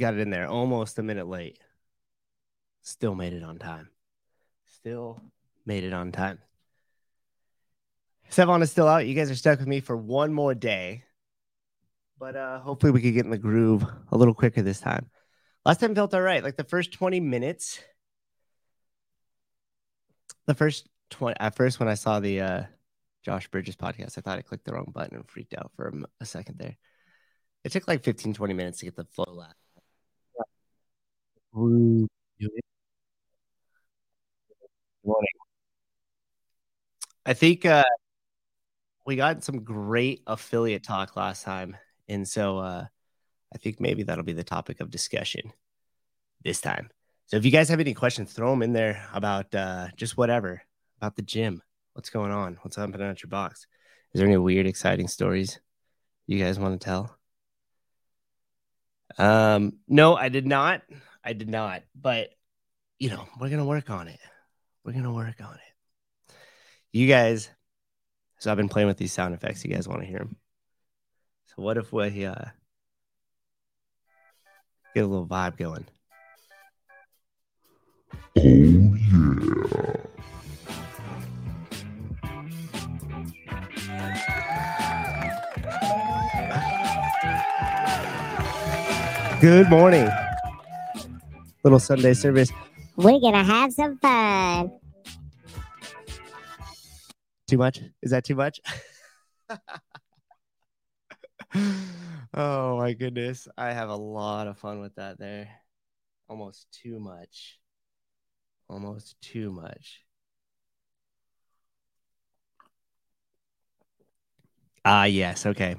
got it in there almost a minute late. Still made it on time. Still made it on time. Sevan is still out. You guys are stuck with me for one more day. But uh hopefully we could get in the groove a little quicker this time. Last time felt all right. Like the first 20 minutes. The first 20 at first when I saw the uh Josh Bridges podcast, I thought I clicked the wrong button and freaked out for a, a second there. It took like 15, 20 minutes to get the flow last. Morning. I think uh, we got some great affiliate talk last time. And so uh, I think maybe that'll be the topic of discussion this time. So if you guys have any questions, throw them in there about uh, just whatever about the gym. What's going on? What's happening at your box? Is there any weird, exciting stories you guys want to tell? Um, no, I did not. I did not. But you know, we're gonna work on it. We're gonna work on it. You guys. So I've been playing with these sound effects. You guys want to hear them? So what if we uh, get a little vibe going? Oh yeah. Good morning. Little Sunday service. We're gonna have some fun. Too much? Is that too much? oh my goodness. I have a lot of fun with that there. Almost too much. Almost too much. Ah, yes. Okay.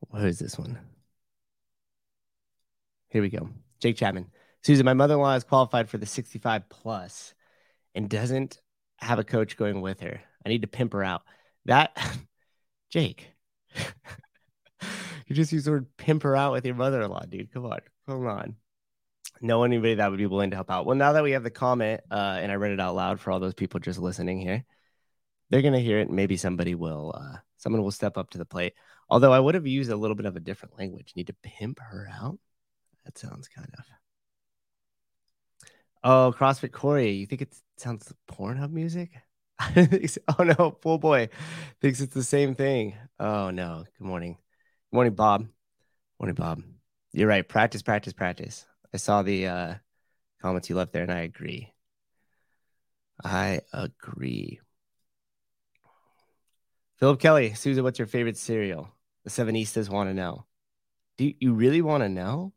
What is this one? Here we go. Jake Chapman. Souza, my mother in law is qualified for the 65 plus and doesn't have a coach going with her. I need to pimp her out. That, Jake, you just use the word pimp her out with your mother in law, dude. Come on. Come on. Know anybody that would be willing to help out? Well, now that we have the comment uh, and I read it out loud for all those people just listening here, they're going to hear it. Maybe somebody will, uh, someone will step up to the plate. Although I would have used a little bit of a different language. Need to pimp her out. That sounds kind of. Oh, CrossFit Corey, you think it sounds Pornhub music? oh no, pool boy thinks it's the same thing. Oh no. Good morning. Good morning, Bob. Morning, Bob. You're right. Practice, practice, practice. I saw the uh, comments you left there, and I agree. I agree. Philip Kelly, Souza, what's your favorite cereal? The Sevenistas want to know. Do you really want to know?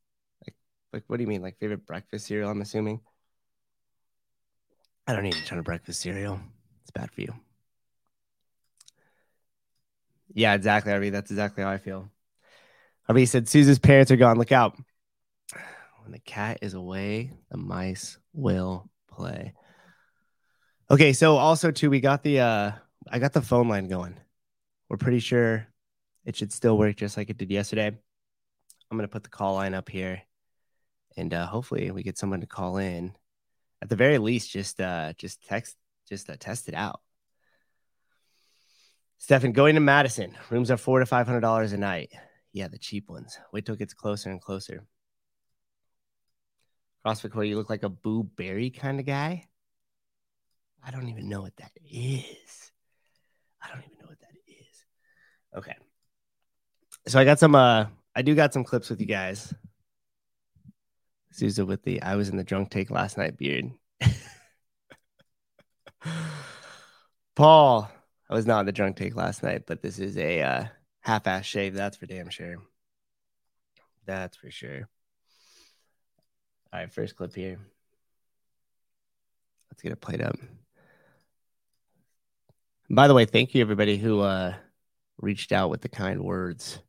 Like, what do you mean? Like favorite breakfast cereal? I'm assuming. I don't eat a ton of breakfast cereal. It's bad for you. Yeah, exactly, Harvey. That's exactly how I feel. Harvey said Souza's parents are gone. Look out. When the cat is away, the mice will play. Okay, so also too, we got the uh I got the phone line going. We're pretty sure it should still work just like it did yesterday. I'm going to put the call line up here and uh, hopefully we get someone to call in. At the very least, just uh, just text, just uh, test it out. Stefan, going to Madison. Rooms are four to five hundred dollars a night. Yeah, the cheap ones. Wait till it gets closer and closer. CrossFit Corey, you look like a Boo Berry kind of guy. I don't even know what that is. I don't even know what that is. Okay so I got some uh I do got some clips with you guys. Souza with the I was in the drunk take last night beard. Paul, I was not in the drunk take last night, but this is a uh, half-ass shave. That's for damn sure. That's for sure. All right, first clip here. Let's get it played up. by the way, thank you everybody who uh, reached out with the kind words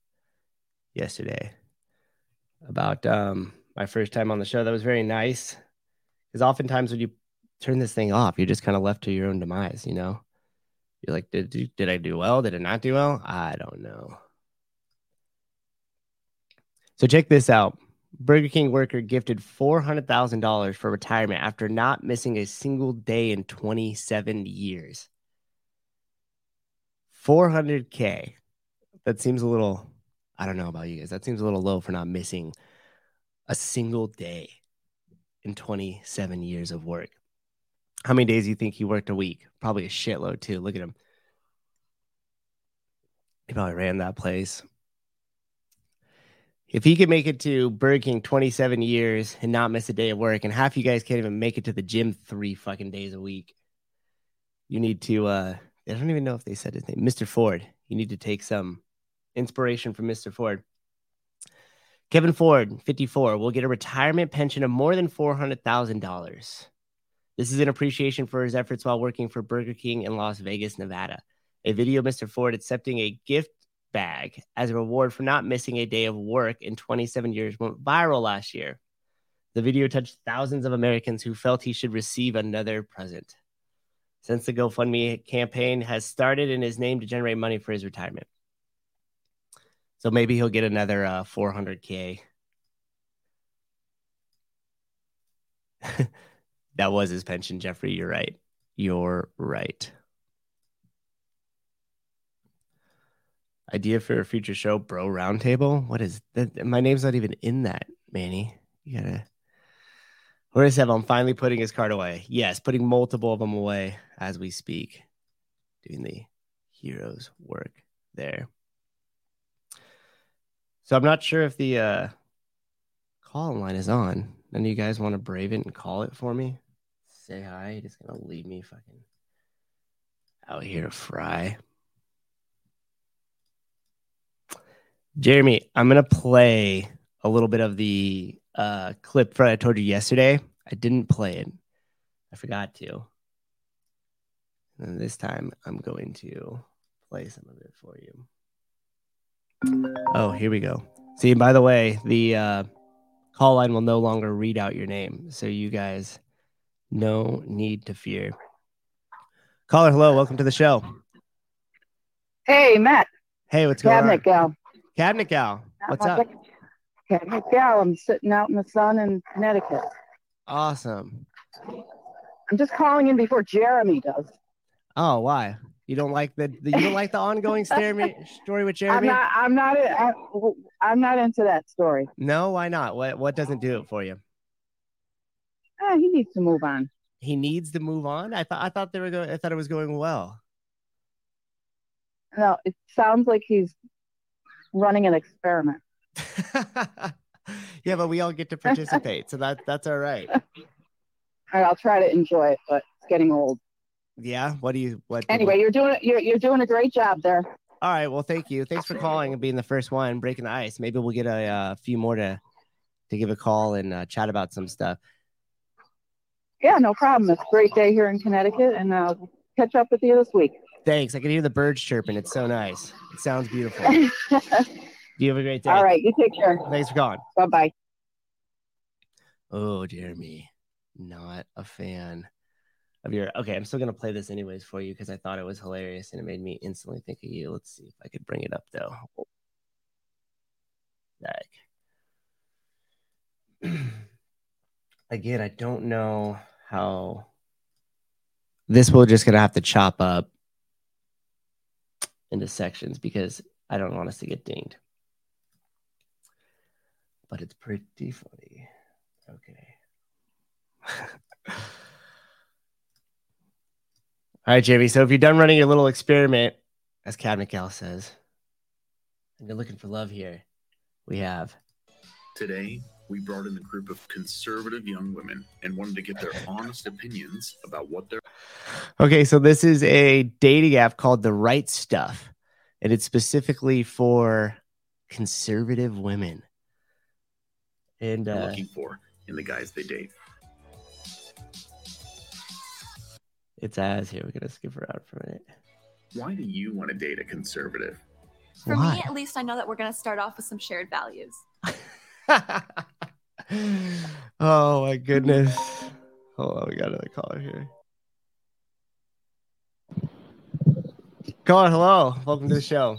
yesterday about um, my first time on the show. That was very nice because oftentimes when you turn this thing off, you're just kind of left to your own demise. You know, you're like, did did I do well? Did I not do well? I don't know. So check this out. Burger King worker gifted $400,000 for retirement after not missing a single day in 27 years. 400K. That seems a little I don't know about you guys. That seems a little low for not missing a single day in 27 years of work. How many days do you think he worked a week? Probably a shitload too. Look at him. He probably ran that place. If he could make it to Burger King 27 years and not miss a day of work, and half you guys can't even make it to the gym three fucking days a week, you need to uh I don't even know if they said his name, Mr. Ford. You need to take some inspiration from Mr. Ford. Kevin Ford, 54, will get a retirement pension of more than $400,000. This is an appreciation for his efforts while working for Burger King in Las Vegas, Nevada. A video of Mr. Ford accepting a gift bag as a reward for not missing a day of work in 27 years went viral last year. The video touched thousands of Americans who felt he should receive another present. Since the GoFundMe campaign has started in his name to generate money for his retirement. So maybe he'll get another uh, 400K. that was his pension, Jeffrey. You're right. You're right. Idea for a future show, bro roundtable. What is that? My name's not even in that, Manny. You gotta. Where is Evan? Finally putting his card away. Yes, putting multiple of them away as we speak. Doing the hero's work there. So I'm not sure if the uh, call line is on. None of you guys want to brave it and call it for me? Say hi. Just gonna leave me fucking out here to fry. Jeremy, I'm gonna play a little bit of the uh, clip that I told you yesterday. I didn't play it. I forgot to. And this time I'm going to play some of it for you. Oh, here we go. See, by the way, the uh, call line will no longer read out your name. So you guys, no need to fear. Caller, hello. Welcome to the show. Hey, Matt. Hey, what's going Cabinet on? gal. Cabinet gal. What's up? Cabinet gal. I'm sitting out in the sun in Connecticut. Awesome. I'm just calling in before Jeremy does. Oh, why? You don't like the, the you don't like the ongoing story story with I'm Jeremy? not. I'm not. I, I'm not into that story. No, why not? What what doesn't do it for you? Ah, he needs to move on. He needs to move on. I thought I thought they were going. I thought it was going well. No, it sounds like he's running an experiment. yeah, but we all get to participate, so that that's all right. All right, I'll try to enjoy it, but it's getting old. Yeah. What do you what? Anyway, you're doing you're you're doing a great job there. All right. Well, thank you. Thanks for calling and being the first one breaking the ice. Maybe we'll get a, uh few more to to give a call and uh, chat about some stuff. Yeah, no problem. It's a great day here in Connecticut, and I'll catch up with you this week. Thanks. I can hear the birds chirping. It's so nice. It sounds beautiful. You have a great day. all right you take care. Thanks for calling. Bye bye. Oh, Jeremy, not a fan of your. Okay, I'm still gonna play this anyways for you because I thought it was hilarious and it made me instantly think of you. Let's see if I could bring it up though. Oh. Like, again, I don't know how. This we're just gonna have to chop up into sections because I don't want us to get dinged. But it's pretty funny. Okay. All right, Jamie. So if you're done running your little experiment, as Cabinet Gal says, and you're looking for love here, we have. Today, we brought in a group of conservative young women and wanted to get their honest opinions about what they're Okay, so this is a dating app called The Right Stuff, and it's specifically for conservative women. And uh, looking for in the guys they date. It's as here. We're gonna skip around for a minute. Why do you want to date a conservative? For Why? me, at least, I know that we're going to start off with some shared values. oh my goodness. Hold on, we got another caller here. Caller, hello. Welcome to the show.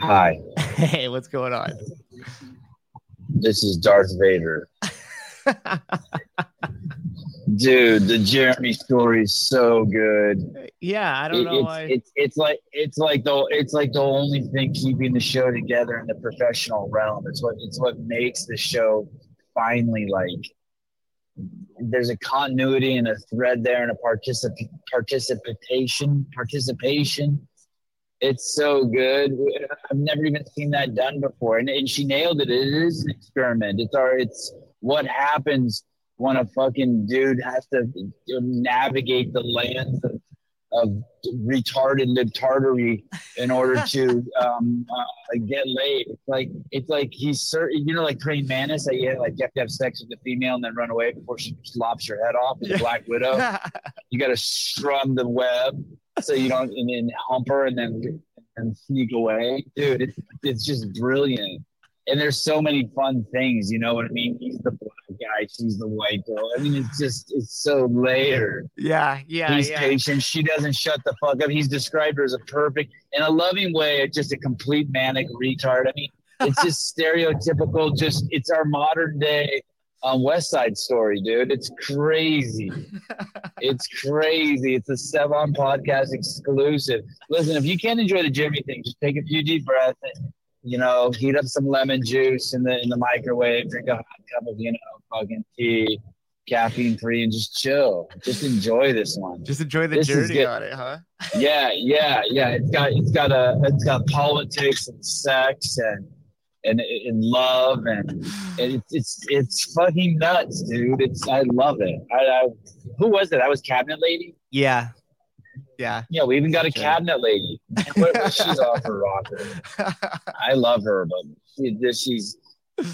Hi, Hey, what's going on? this is Darth Vader. Dude, the Jeremy story is so good. Uh, yeah, I don't It- know it's, why. it's it's like it's like the it's like the only thing keeping the show together in the professional realm. It's what it's what makes the show finally like there's a continuity and a thread there and a particip- participation participation. It's so good. I've never even seen that done before, and, and she nailed it. It is an experiment. It's our it's what happens when a fucking dude has to navigate the lands of, of retarded libtardery in order to um, uh, get laid. It's like it's like he's certain, you know, like praying mantis that you like you have to have sex with the female and then run away before she lops your head off. A Black Widow. You got to strum the web so you don't and then hump her and then and sneak away, dude. It's it's just brilliant. And there's so many fun things, you know what I mean? He's the black guy, she's the white girl. I mean, it's just it's so layered. yeah, yeah, He's yeah. patient. She doesn't shut the fuck up. He's described her as a perfect, in a loving way, just a complete manic retard. I mean, it's just stereotypical. Just it's our modern day um, West Side Story, dude. It's crazy. it's crazy. It's a Sevan podcast exclusive. Listen, if you can't enjoy the Jimmy thing, just take a few deep breaths. You know, heat up some lemon juice in the in the microwave. Drink a hot cup of you know fucking tea, caffeine free, and just chill. Just enjoy this one. Just enjoy the This journey on it, huh? Yeah, yeah, yeah. It's got it's got a it's got politics and sex and and, and love and, and it's it's it's fucking nuts, dude. It's I love it. I, I who was it? I was cabinet lady. Yeah, yeah. Yeah, we even got a cabinet lady. What- She's off her rocker. I love her, but she, she's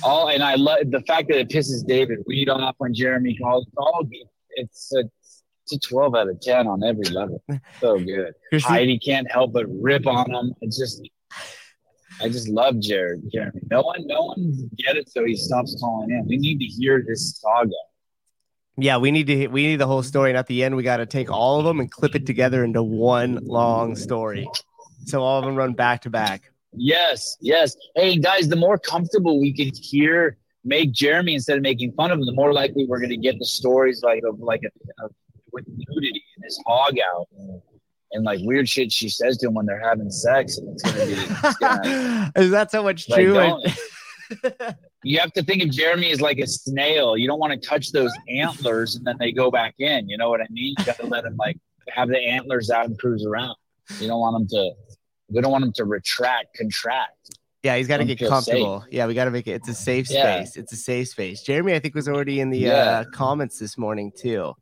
all, and I love the fact that it pisses David Weed off when Jeremy calls. It's all it's a, it's a twelve out of ten on every level. So good. Chrissy- Heidi can't help but rip on him. It's just, I just love Jared Jeremy. No one, no one get it, so he stops calling in. We need to hear this saga. Yeah, we need to we need the whole story, and at the end, we got to take all of them and clip it together into one long story, so all of them run back to back. Yes, yes. Hey guys, the more comfortable we can hear make Jeremy instead of making fun of him, the more likely we're going to get the stories like of like a, a with nudity and his hog out and, and like weird shit she says to him when they're having sex. And it's gonna be. It's gonna, Is that so much like, true? you have to think of Jeremy as like a snail. You don't want to touch those antlers and then they go back in. You know what I mean? You got to let him like have the antlers out and cruise around. You don't want him to. We don't want him to retract, contract. yeah, he's got to get comfortable. Yeah, we got to make it. It's a safe Yeah. space. It's a safe space. Jeremy, I think, was already in the Yeah. uh, comments this morning too.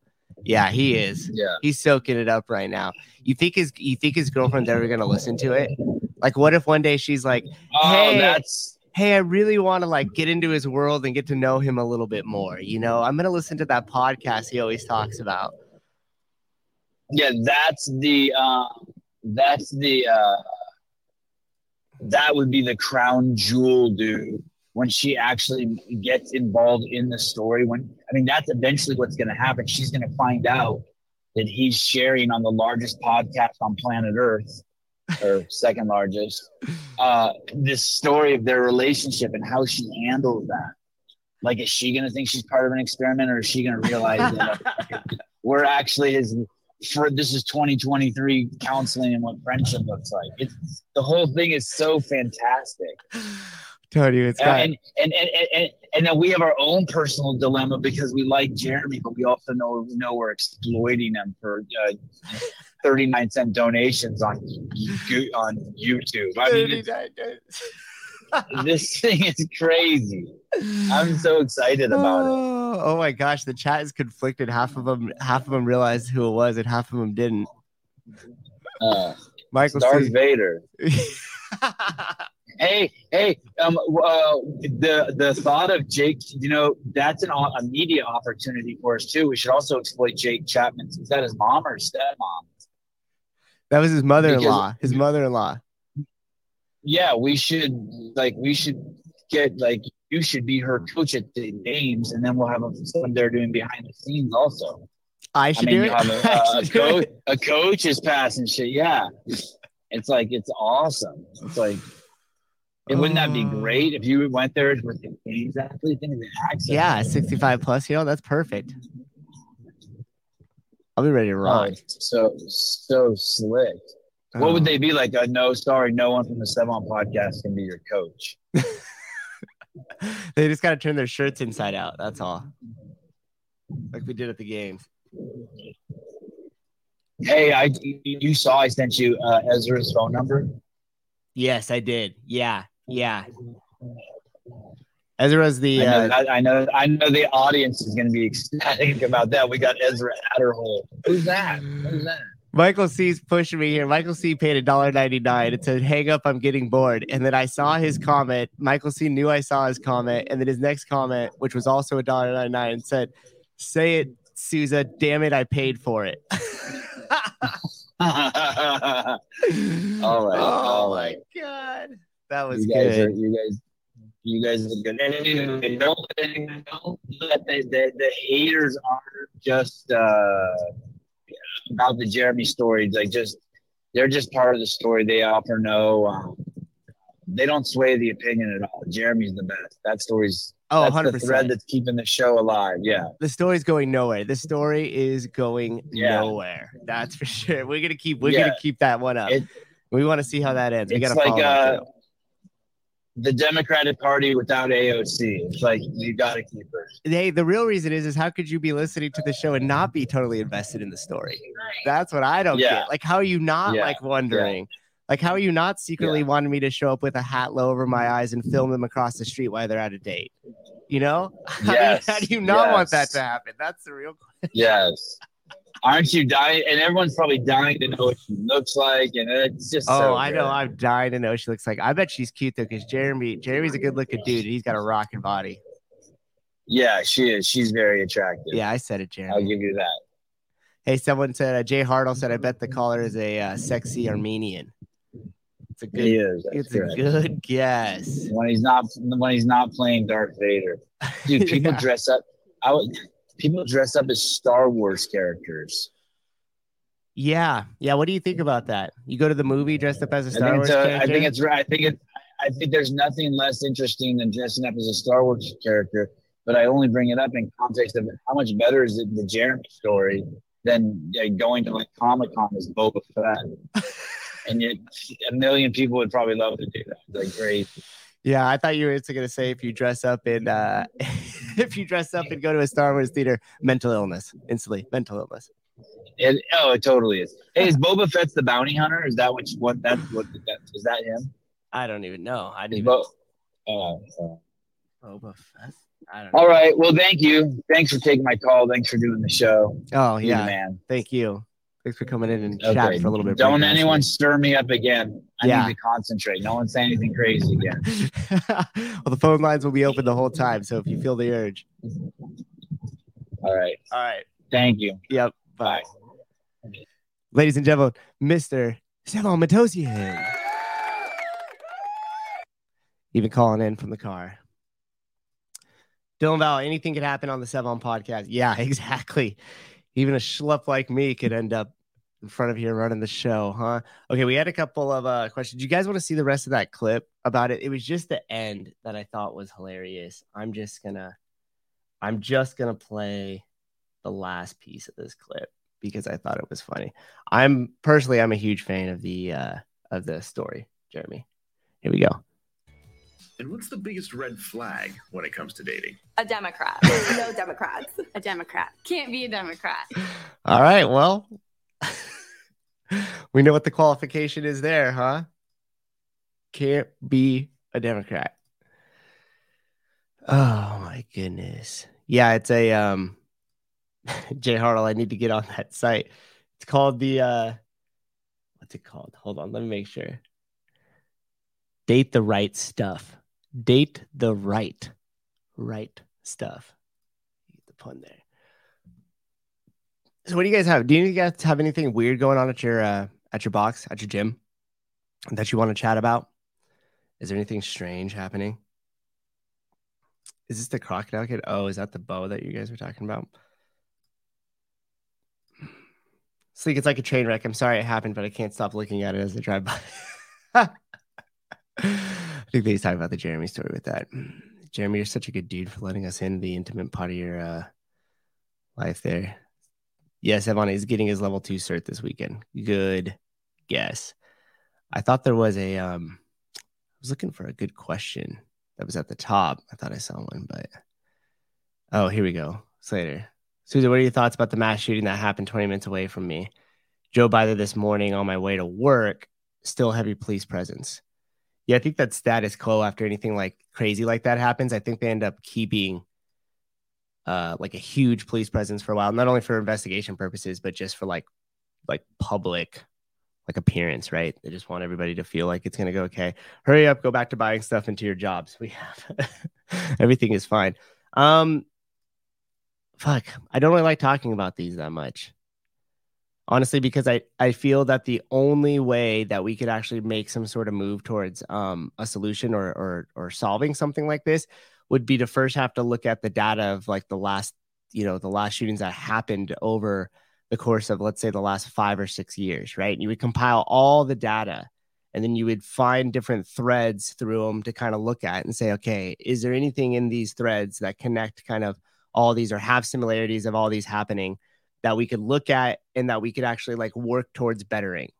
Yeah, he is. Yeah. He's soaking it up right now. You think his you think his girlfriend's ever gonna listen to it? Like, what if one day she's like, Oh, that's "Hey, I really want to like get into his world and get to know him a little bit more." You know, I'm gonna listen to that podcast he always talks about. yeah. That's the. Uh, that's the. Uh, that would be the crown jewel, dude. When she actually gets involved in the story, when I mean that's eventually what's going to happen. She's going to find out that he's sharing on the largest podcast on planet Earth, or second largest, uh, this story of their relationship and how she handles that. Like, is she going to think she's part of an experiment, or is she going to realize that we're actually his? For this is 2023 counseling and what friendship looks like. It's the whole thing is so fantastic. Tony, it's Uh, and, and, and, and, and then we have our own personal dilemma because we like Jeremy, but we also know know we're exploiting him for uh, 39 cent donations on on YouTube. I mean, this thing is crazy. I'm so excited about it. oh, oh my gosh, the chat is conflicted. Half of them, half of them realized who it was, and half of them didn't. Uh, Michael, Darth C- Vader. Hey, hey, um, uh, the the thought of Jake, you know, that's an, a media opportunity for us too. We should also exploit Jake Chapman. Is that his mom or his stepmom? That was his mother-in-law. His mother-in-law. Yeah, we should like we should get like you should be her coach at the games, and then we'll have someone there doing behind the scenes also. I I should mean, do it. a, uh, I a, should do coach, it. a coach is passing shit. Yeah, it's like it's awesome. It's like. And wouldn't that be Oh. great if you went there with the games athletes and the access? Yeah, 65 plus. You know, that's perfect. I'll be ready to Oh, rock. it's so so slick. What would Oh. they be like? A no, sorry, no one from the Sevan podcast can be your coach. they just got to turn their shirts inside out. That's all. Like we did at the games. Hey, I you saw I sent you uh, Ezra's phone number. Yes, I did. Yeah, yeah. Ezra's the I know, uh, that, I know, I know the audience is going to be ecstatic about that. We got Ezra Adderhole. Who's that? Who's that? Michael C's pushing me here. Michael C paid a dollar ninety nine. It said, "Hang up, I'm getting bored." And then I saw his comment. Michael C knew I saw his comment, and then his next comment, which was also a dollar ninety nine, said, "Say it, Souza. Damn it, I paid for it." All right, Oh all my right. god, that was you guys good. are you guys you guys are good. And anyway, don't, don't let the, the, the haters aren't just uh, about the Jeremy story. Like just they're just part of the story. They offer no. Um, they don't sway the opinion at all. Jeremy's the best. That story's Oh, that's 100 the thread that's keeping the show alive. Yeah. The story's going nowhere. The story is going Yeah. nowhere. That's for sure. We're gonna keep. We're Yeah. gonna keep that one up. It- we want to see how that ends. We gotta like follow uh. The Democratic Party without AOC. It's like you got to keep her. hey, the real reason is is how could you be listening to the show and not be totally invested in the story? That's what I don't Yeah. get. Like, how are you not Yeah. like wondering? Like, how are you not secretly Yeah. wanting me to show up with a hat low over my eyes and film them across the street while they're at a date? You know, how, do, you, how do you not want that to happen? That's the real. Question. Yes. Aren't you dying? And everyone's probably dying to know what she looks like, and it's just. Oh, so I know. I'm dying to know what she looks like. I bet she's cute though, because Jeremy, Jeremy's a good looking dude. He's got a rocking body. Yeah, she is. She's very attractive. Yeah, I said it, Jeremy. I'll give you that. Hey, someone said uh, Jay Hartle said, "I bet the caller is a uh, sexy Armenian." It's a good. He is. It's a good guess. When he's not when he's not playing Darth Vader, dude. People Yeah. dress up. I would. People dress up as Star Wars characters. Yeah, yeah. What do you think about that? You go to the movie dressed up as a Star Wars. A, I character. think it's right. I think it. I think there's nothing less interesting than dressing up as a Star Wars character. But I only bring it up in context of how much better is it the Jeremy story than uh, going to like Comic Con as Boba Fett. and yet, a million people would probably love to do that. Like great. Yeah, I thought you were going to say if you dress up in uh, if you dress up and go to a Star Wars theater, mental illness instantly, mental illness. It, oh, it totally is. Hey, is Boba Fett's the bounty hunter? Is that what? You, what that's what? That, is that him? I don't even know. I didn't. Bo- oh, oh. Boba Fett? I don't know. All right. Well, thank you. Thanks for taking my call. Thanks for doing the show. Oh yeah, man. thank you. Thanks for coming in and Okay. chatting for a little bit. Don't anyone stir me up again. I Yeah. need to concentrate. No one say anything crazy again. well, the phone lines will be open the whole time, so if you feel the urge. All right. All right. Thank you. Yep. Bye. Ladies and gentlemen, Mr. Sevan Matossian. Even calling in from the car. Dylan Val, anything could happen on the Sevan podcast. Yeah, exactly. Even a schlup like me could end up in front of you running the show, huh? Okay, we had a couple of uh, questions. Do you guys want to see the rest of that clip about it? It was just the end that I thought was hilarious. I'm just gonna, I'm just gonna play the last piece of this clip because I thought it was funny. I'm personally, I'm a huge fan of the uh, of the story, Jeremy. Here we go. And what's the biggest red flag when it comes to dating? A Democrat. no Democrats. A Democrat. Can't be a Democrat. All right, well, we know what the qualification is there, huh? Can't be a Democrat. Oh my goodness. Yeah, it's a um Jay Hartle, I need to get on that site. It's called the uh what's it called? Hold on, let me make sure. Date the right stuff. Date the right right stuff. The pun there. So what do you guys have? Do you guys have anything weird going on at your uh, at your box at your gym that you want to chat about? Is there anything strange happening? Is this the crocodile kid? Oh, is that the bow that you guys were talking about? Sleek, it's like a train wreck. I'm sorry it happened, but I can't stop looking at it as I drive by. I think they talking about the Jeremy story with that. Jeremy, you're such a good dude for letting us in the intimate part of your uh, life there. Yes, Evan is getting his level two cert this weekend. Good guess. I thought there was a um I was looking for a good question that was at the top. I thought I saw one, but oh, here we go. Slater. Souza, what are your thoughts about the mass shooting that happened 20 minutes away from me? Joe Biden this morning on my way to work, still heavy police presence. Yeah, I think that status quo after anything like crazy like that happens. I think they end up keeping uh like a huge police presence for a while, not only for investigation purposes, but just for like like public like appearance, right? They just want everybody to feel like it's gonna go okay. Hurry up, go back to buying stuff into your jobs. We have everything is fine. Um fuck, I don't really like talking about these that much. Honestly, because I, I feel that the only way that we could actually make some sort of move towards um, a solution or, or or solving something like this would be to first have to look at the data of like the last, you know, the last shootings that happened over the course of let's say the last five or six years, right? And you would compile all the data and then you would find different threads through them to kind of look at and say, okay, is there anything in these threads that connect kind of all these or have similarities of all these happening that we could look at and that we could actually like work towards bettering.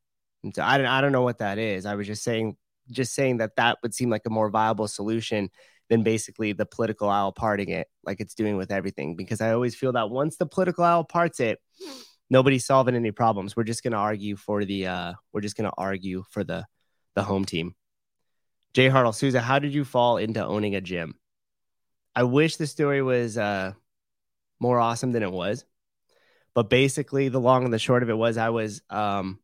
And so I don't I don't know what that is. I was just saying just saying that that would seem like a more viable solution than basically the political owl parting it like it's doing with everything because I always feel that once the political owl parts it nobody's solving any problems. We're just going to argue for the uh we're just going to argue for the the home team. Jay Hartle, Souza, how did you fall into owning a gym? I wish the story was uh more awesome than it was. But basically, the long and the short of it was I was um,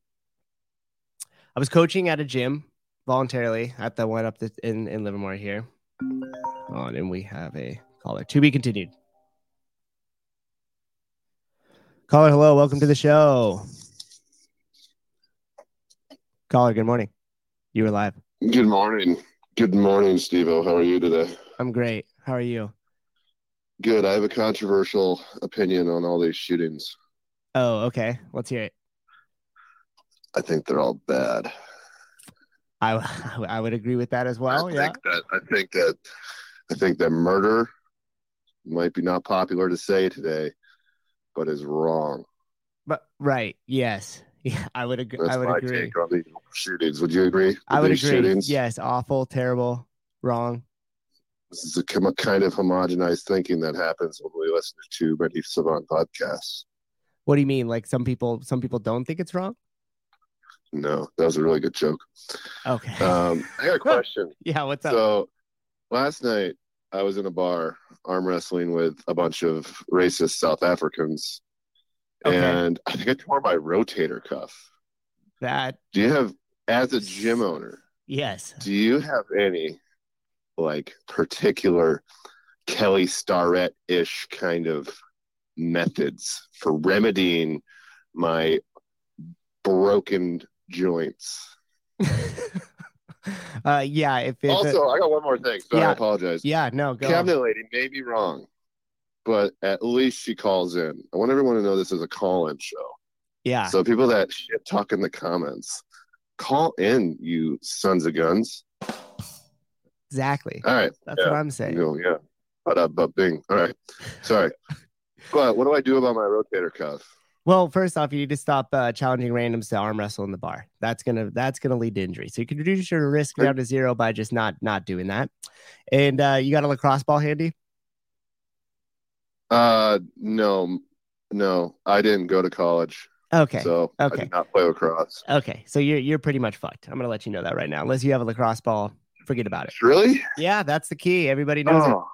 I was coaching at a gym voluntarily at the one up the, in in Livermore here. On and we have a caller to be continued. Caller, hello, welcome to the show. Caller, good morning. You were live. Good morning. Good morning, Steve How are you today? I'm great. How are you? Good. I have a controversial opinion on all these shootings. Oh, okay. Let's hear it. I think they're all bad. I I would agree with that as well. I yeah. Think that, I think that I think that murder might be not popular to say today, but is wrong. But right, yes, yeah, I would agree. I would agree. take on these shootings. Would you agree? I would agree. Shootings? Yes, awful, terrible, wrong. This is a kind of homogenized thinking that happens when we listen to too many Sevan podcasts. What do you mean? Like some people, some people don't think it's wrong. No, that was a really good joke. Okay. Um, I got a question. yeah. What's up? So last night I was in a bar arm wrestling with a bunch of racist South Africans, Okay. and I think I tore my rotator cuff. that Do you have, as a gym owner, yes. do you have any like particular Kelly Starrett ish kind of methods for remedying my broken joints? uh, yeah. If it's a- Also, I got one more thing. So Yeah. I apologize. yeah, no, go. Cabinet lady may be wrong, but at least she calls in. I want everyone to know this is a call-in show. Yeah. So people that shit talk in the comments, call in, you sons of guns. exactly. All right. That's yeah. what I'm saying. You know, yeah. But uh, but bing. All right. Sorry. But what do I do about my rotator cuff? Well, first off, you need to stop uh, challenging randoms to arm wrestle in the bar. That's gonna that's gonna lead to injury. So you can reduce your risk down to zero by just not not doing that. And uh, you got a lacrosse ball handy? Uh, no, no, I didn't go to college, Okay. so I okay. did not play lacrosse. Okay. So you're you're pretty much fucked. I'm gonna let you know that right now. Unless you have a lacrosse ball, forget about it. Really? Yeah, that's the key. Everybody knows it. Oh.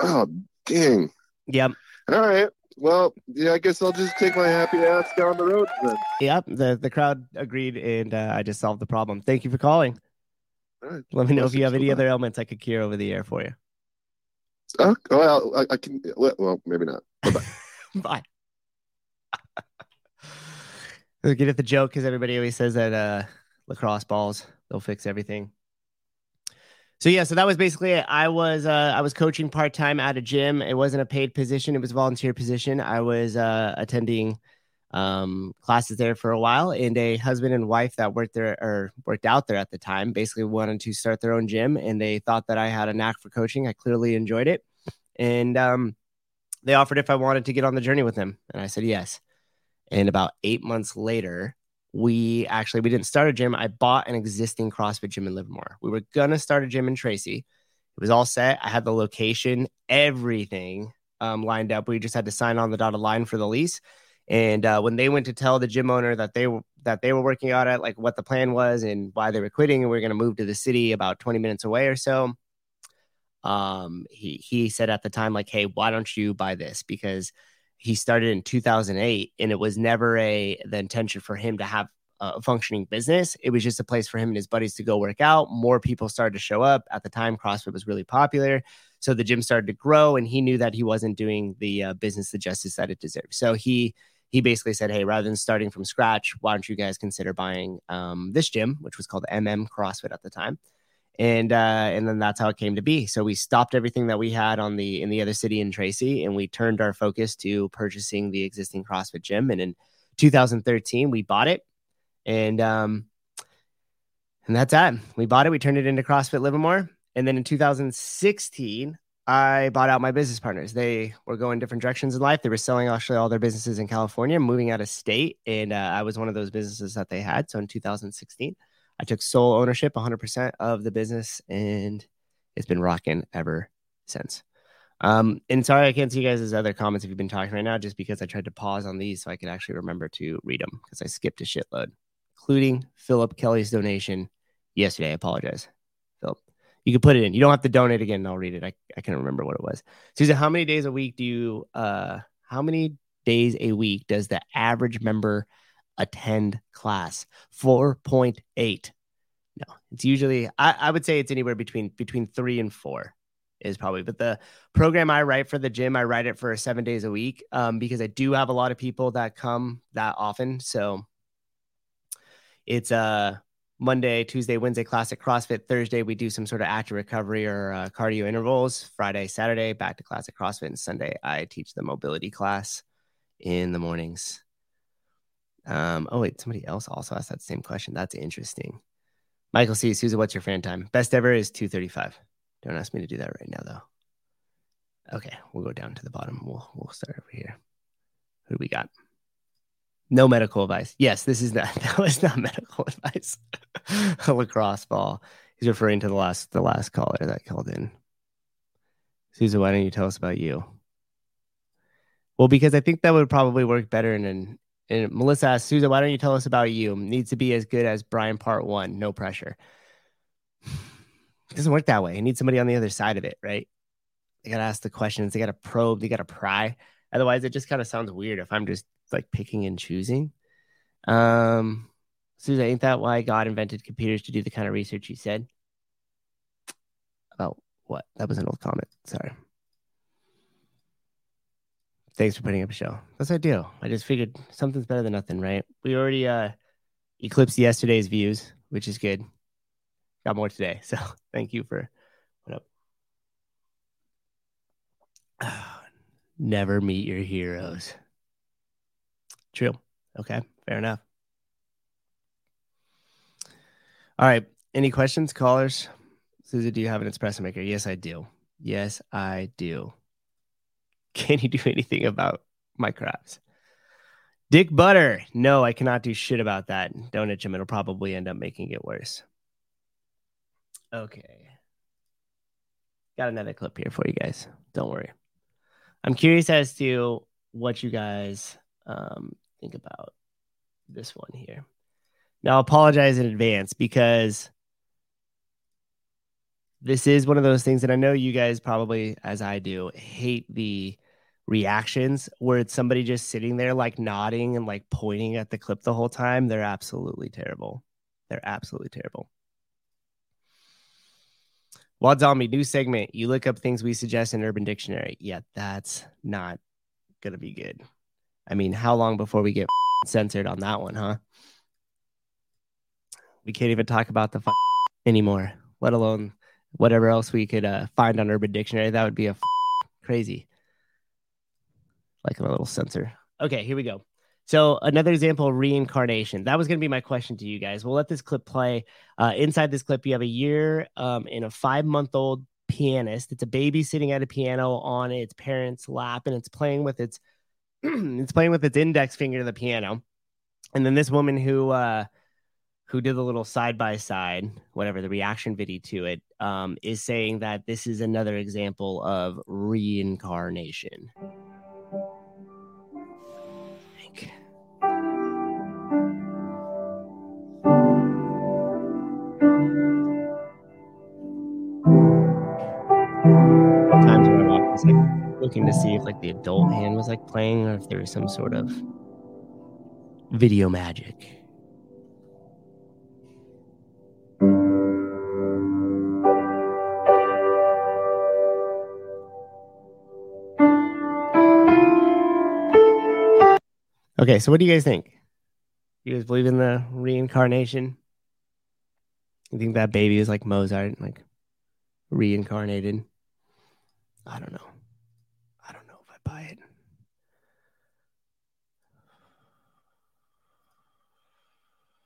oh, dang. Yep. All right. Well, yeah, I guess I'll just take my happy ass down the road then. Yep. The the crowd agreed, and uh, I just solved the problem. Thank you for calling. All right. Let me know if you have any other ailments I could cure over the air for you. Oh, well, I, I can. Well, maybe not. Bye. We'll get at the joke because everybody always says that uh, lacrosse balls they'll fix everything. So yeah, so that was basically it. I was uh, I was coaching part time at a gym. It wasn't a paid position; it was a volunteer position. I was uh, attending um, classes there for a while, and a husband and wife that worked there or worked out there at the time basically wanted to start their own gym, and they thought that I had a knack for coaching. I clearly enjoyed it, and um, they offered if I wanted to get on the journey with them, and I said yes. And about eight months later, we actually we didn't start a gym. I bought an existing CrossFit gym in Livermore. We were gonna start a gym in Tracy. It was all set. I had the location, everything um, lined up. We just had to sign on the dotted line for the lease. And uh, when they went to tell the gym owner that they were that they were working out at, like what the plan was and why they were quitting, and we are going to move to the city about 20 minutes away or so, um, he he said at the time like, "Hey, why don't you buy this?" Because he started in 2008, and it was never a the intention for him to have a functioning business. It was just a place for him and his buddies to go work out. More people started to show up. At the time, CrossFit was really popular. So the gym started to grow, and he knew that he wasn't doing the uh, business the justice that it deserved. So he he basically said, "Hey, rather than starting from scratch, why don't you guys consider buying um, this gym, which was called MM CrossFit at the time?" And uh, and then that's how it came to be. So we stopped everything that we had on the in the other city in Tracy, and we turned our focus to purchasing the existing CrossFit gym. And in 2013, we bought it, and um, and that's that. We bought it. We turned it into CrossFit Livermore and then in 2016, I bought out my business partners. They were going different directions in life. They were selling actually all their businesses in California, moving out of state. And uh, I was one of those businesses that they had. So in 2016, I took sole ownership 100% of the business and it's been rocking ever since. Um, and sorry, I can't see you guys' other comments if you've been talking right now, just because I tried to pause on these so I could actually remember to read them because I skipped a shitload, including Philip Kelly's donation yesterday. I apologize. Phil. You can put it in. You don't have to donate again. And I'll read it. I, I can't remember what it was. Souza, how many days a week do you, uh, how many days a week does the average member attend class? 4.8. No, it's usually, I, I would say it's anywhere between, between three and four is probably, but the program I write for the gym, I write it for seven days a week um, because I do have a lot of people that come that often. So it's, uh, Monday, Tuesday, Wednesday, classic CrossFit. Thursday, we do some sort of active recovery or uh, cardio intervals. Friday, Saturday, back to classic CrossFit. And Sunday, I teach the mobility class in the mornings. Um, oh, wait, somebody else also asked that same question. That's interesting. Michael C. Souza, what's your fan time? Best ever is 235. Don't ask me to do that right now, though. Okay, we'll go down to the bottom. We'll, we'll start over here. Who do we got? No medical advice. Yes, this is not that was not medical advice. a lacrosse ball. He's referring to the last the last caller that called in. Souza, why don't you tell us about you? Well, because I think that would probably work better in an and Melissa asked, Souza, why don't you tell us about you? Needs to be as good as Brian part one, no pressure. It doesn't work that way. You need somebody on the other side of it, right? They gotta ask the questions, they gotta probe, they gotta pry. Otherwise, it just kind of sounds weird if I'm just like picking and choosing. Um, Souza, ain't that why God invented computers to do the kind of research you said? About what? That was an old comment. Sorry. Thanks for putting up a show. That's ideal. I. I just figured something's better than nothing, right? We already uh eclipsed yesterday's views, which is good. Got more today. So thank you for what up. Never meet your heroes. True. Okay. Fair enough. All right. Any questions, callers? Susie, do you have an espresso maker? Yes, I do. Yes, I do. Can you do anything about my crabs? Dick Butter. No, I cannot do shit about that. Don't itch him. It'll probably end up making it worse. Okay. Got another clip here for you guys. Don't worry. I'm curious as to what you guys um, think about this one here. Now, I apologize in advance because this is one of those things that I know you guys probably, as I do, hate the reactions where it's somebody just sitting there like nodding and like pointing at the clip the whole time. They're absolutely terrible. They're absolutely terrible. Wad Zombie, new segment. You look up things we suggest in Urban Dictionary. Yeah, that's not to be good. I mean, how long before we get censored on that one, huh? We can't even talk about the anymore, let alone whatever else we could uh, find on Urban Dictionary. That would be a crazy, like a little censor. Okay, here we go. So another example, reincarnation. That was going to be my question to you guys. We'll let this clip play. Uh, inside this clip, you have a year um, a five month old pianist. It's a baby sitting at a piano on its parents' lap, and it's playing with its it's playing with its index finger to the piano. And then this woman who uh, who did the little side by side, whatever the reaction video to it, um, is saying that this is another example of reincarnation. It's like looking to see if like the adult hand was like playing or if there was some sort of video magic. Okay, so what do you guys think? You guys believe in the reincarnation? You think that baby is like Mozart, like reincarnated? I don't know. I don't know if I buy it.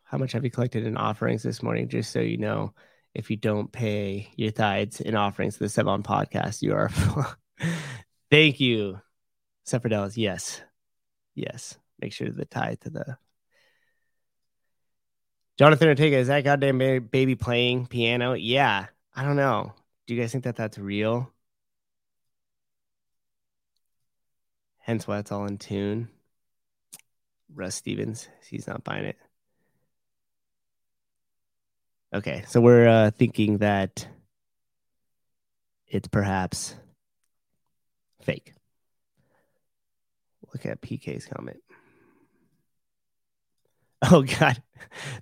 How much have you collected in offerings this morning? Just so you know, if you don't pay your tithes in offerings to the Sevan podcast, you are. Thank you, Sephardelis. Yes. Yes make sure the tie to the Jonathan Ortega, is that goddamn baby playing piano? Yeah, I don't know. Do you guys think that that's real? Hence why it's all in tune. Russ Stevens, he's not buying it. Okay, so we're uh, thinking that it's perhaps fake. Look at PK's comment. Oh God,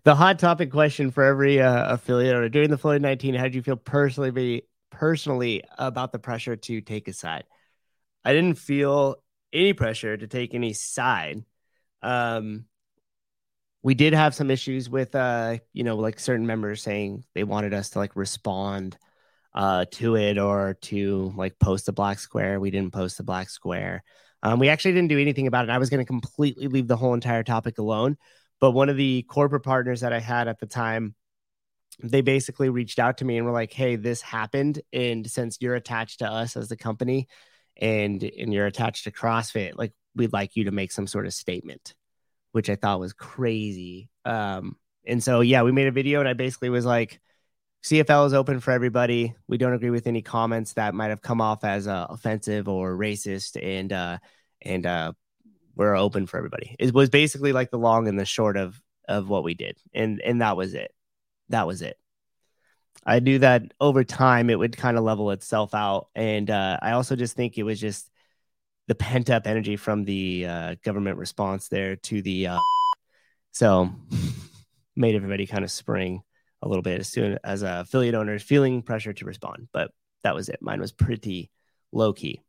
the hot topic question for every uh, affiliate owner during the Floyd 19. How did you feel personally, be, personally about the pressure to take a side? I didn't feel any pressure to take any side. Um, we did have some issues with, uh, you know, like certain members saying they wanted us to like respond uh, to it or to like post a black square. We didn't post a black square. Um, we actually didn't do anything about it. I was going to completely leave the whole entire topic alone but one of the corporate partners that I had at the time, they basically reached out to me and were like, "Hey, this happened, and since you're attached to us as the company, and and you're attached to CrossFit, like we'd like you to make some sort of statement," which I thought was crazy. Um, and so yeah, we made a video, and I basically was like, "CFL is open for everybody. We don't agree with any comments that might have come off as uh, offensive or racist, and uh, and uh, we're open for everybody. It was basically like the long and the short of of what we did, and and that was it. That was it. I knew that over time it would kind of level itself out, and uh, I also just think it was just the pent up energy from the uh, government response there to the uh, so made everybody kind of spring a little bit as soon as uh, affiliate owners feeling pressure to respond. But that was it. Mine was pretty low key.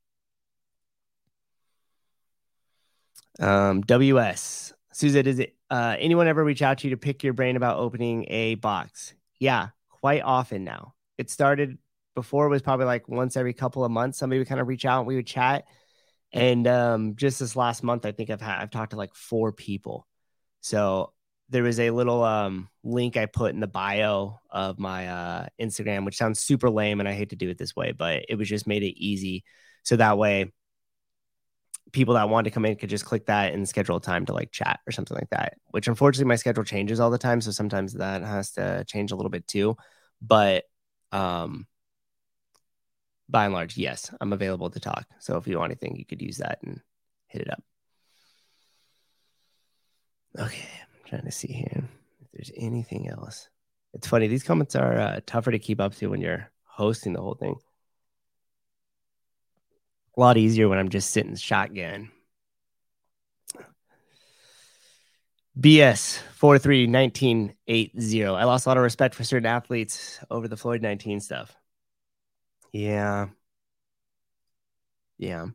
Um, WS. Susan, does it uh, anyone ever reach out to you to pick your brain about opening a box? Yeah, quite often now. It started before it was probably like once every couple of months. Somebody would kind of reach out and we would chat. And um, just this last month, I think I've had I've talked to like four people. So there was a little um, link I put in the bio of my uh, Instagram, which sounds super lame, and I hate to do it this way, but it was just made it easy. So that way, people that want to come in could just click that and schedule a time to like chat or something like that. Which unfortunately my schedule changes all the time, so sometimes that has to change a little bit too. But um by and large, yes, I'm available to talk. So if you want anything, you could use that and hit it up. Okay, I'm trying to see here if there's anything else. It's funny, these comments are uh, tougher to keep up to when you're hosting the whole thing a lot easier when I'm just sitting shotgun. BS 43 1980. I lost a lot of respect for certain athletes over the Floyd 19 stuff. Yeah. Yeah.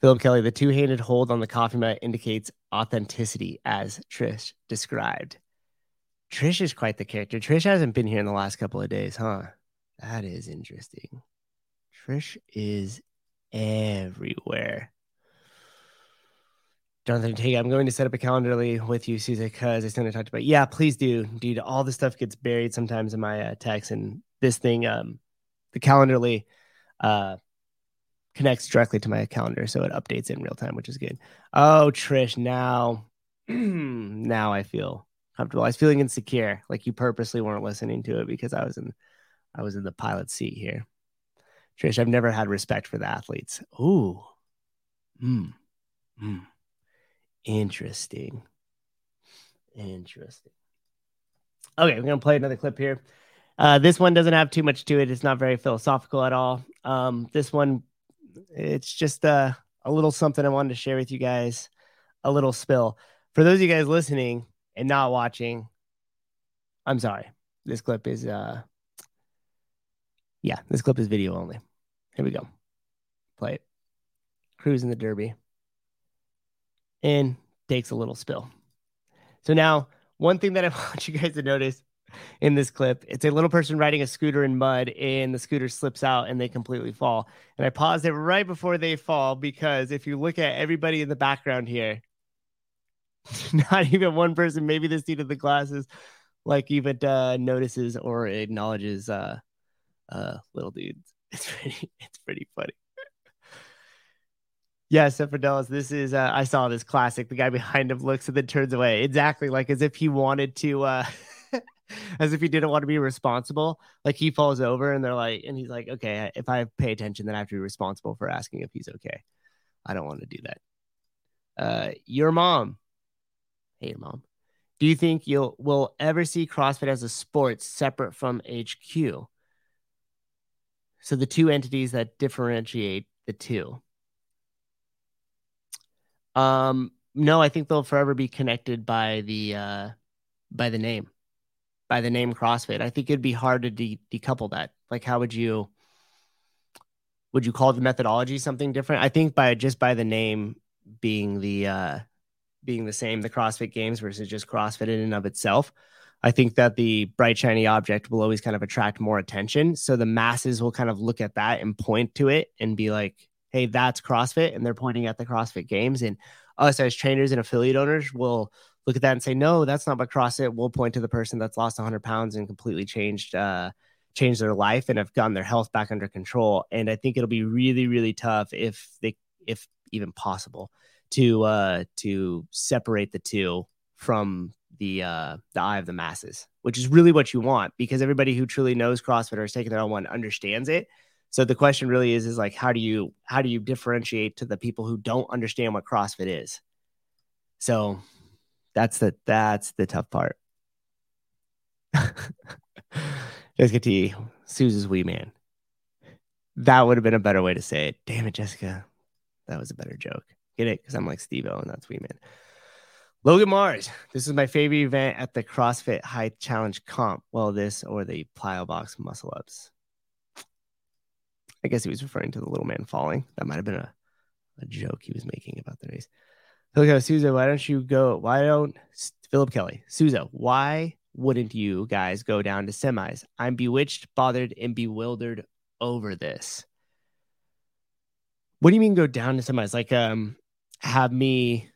Philip Kelly, the two handed hold on the coffee mat indicates authenticity, as Trish described. Trish is quite the character. Trish hasn't been here in the last couple of days, huh? That is interesting. Trish is everywhere. Jonathan Tega, I'm going to set up a Calendly with you, Susan, because I sent to talk about. Yeah, please do, dude. All the stuff gets buried sometimes in my uh, text, and this thing, um, the Calendly uh, connects directly to my calendar, so it updates in real time, which is good. Oh, Trish, now, now I feel comfortable. I was feeling insecure, like you purposely weren't listening to it because I was in, I was in the pilot seat here. Trish, I've never had respect for the athletes. Ooh, hmm, hmm, interesting, interesting. Okay, we're gonna play another clip here. Uh, this one doesn't have too much to it. It's not very philosophical at all. Um, this one, it's just uh, a little something I wanted to share with you guys. A little spill for those of you guys listening and not watching. I'm sorry. This clip is uh, yeah, this clip is video only. Here we go. Play it. Cruising the Derby. And takes a little spill. So now, one thing that I want you guys to notice in this clip, it's a little person riding a scooter in mud, and the scooter slips out and they completely fall. And I paused it right before they fall because if you look at everybody in the background here, not even one person, maybe the seat of the glasses, like even uh, notices or acknowledges uh, uh, little dudes. It's pretty, it's pretty funny. Yeah, Fidelis, this is uh, I saw this classic. The guy behind him looks and then turns away. Exactly like as if he wanted to uh as if he didn't want to be responsible. Like he falls over and they're like and he's like, "Okay, if I pay attention then I have to be responsible for asking if he's okay." I don't want to do that. Uh your mom. Hey, your mom. Do you think you'll will ever see CrossFit as a sport separate from HQ? So the two entities that differentiate the two. Um, no, I think they'll forever be connected by the uh, by the name, by the name CrossFit. I think it'd be hard to de- decouple that. Like, how would you would you call the methodology something different? I think by just by the name being the uh, being the same, the CrossFit Games versus just CrossFit in and of itself. I think that the bright shiny object will always kind of attract more attention. So the masses will kind of look at that and point to it and be like, hey, that's CrossFit. And they're pointing at the CrossFit games. And us as trainers and affiliate owners will look at that and say, no, that's not what CrossFit. We'll point to the person that's lost 100 pounds and completely changed, uh, changed their life and have gotten their health back under control. And I think it'll be really, really tough if they, if even possible, to uh, to separate the two from the uh, the eye of the masses, which is really what you want because everybody who truly knows CrossFit or is taking their own one understands it. So the question really is is like how do you how do you differentiate to the people who don't understand what CrossFit is? So that's the that's the tough part. Jessica T, Suze's wee man. That would have been a better way to say it. Damn it, Jessica. That was a better joke. Get it? Because I'm like Steve O and that's wee man. Logan Mars. This is my favorite event at the CrossFit High Challenge Comp. Well, this or the plyo box muscle ups. I guess he was referring to the little man falling. That might have been a, a joke he was making about the race. Okay, Souza, why don't you go? Why don't Philip Kelly, Souza, why wouldn't you guys go down to semis? I'm bewitched, bothered, and bewildered over this. What do you mean go down to semis? Like, um, have me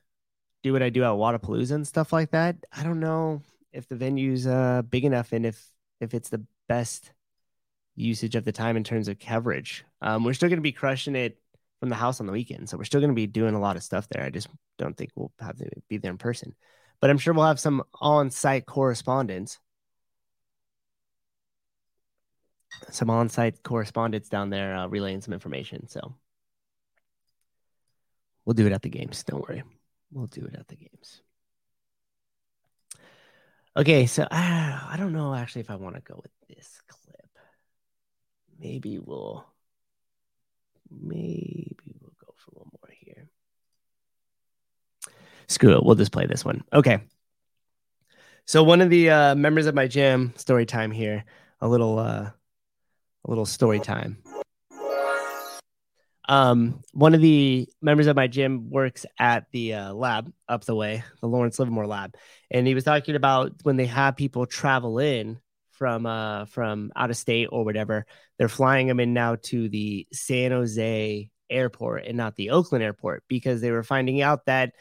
do what I do at Wodapalooza and stuff like that. I don't know if the venue's uh big enough and if if it's the best usage of the time in terms of coverage. Um, we're still going to be crushing it from the house on the weekend, so we're still going to be doing a lot of stuff there. I just don't think we'll have to be there in person, but I'm sure we'll have some on-site correspondence, some on-site correspondence down there uh, relaying some information. So we'll do it at the games. Don't worry, we'll do it at the games. Okay, so uh, I don't know actually if I want to go with this clip. maybe we'll maybe we'll go for one more here. Screw it, we'll just play this one. Okay. So one of the uh, members of my gym, story time here, a little uh, a little story time. Um, one of the members of my gym works at the uh, lab up the way, the Lawrence Livermore lab, and he was talking about when they have people travel in from uh from out of state or whatever, they're flying them in now to the San Jose airport and not the Oakland airport because they were finding out that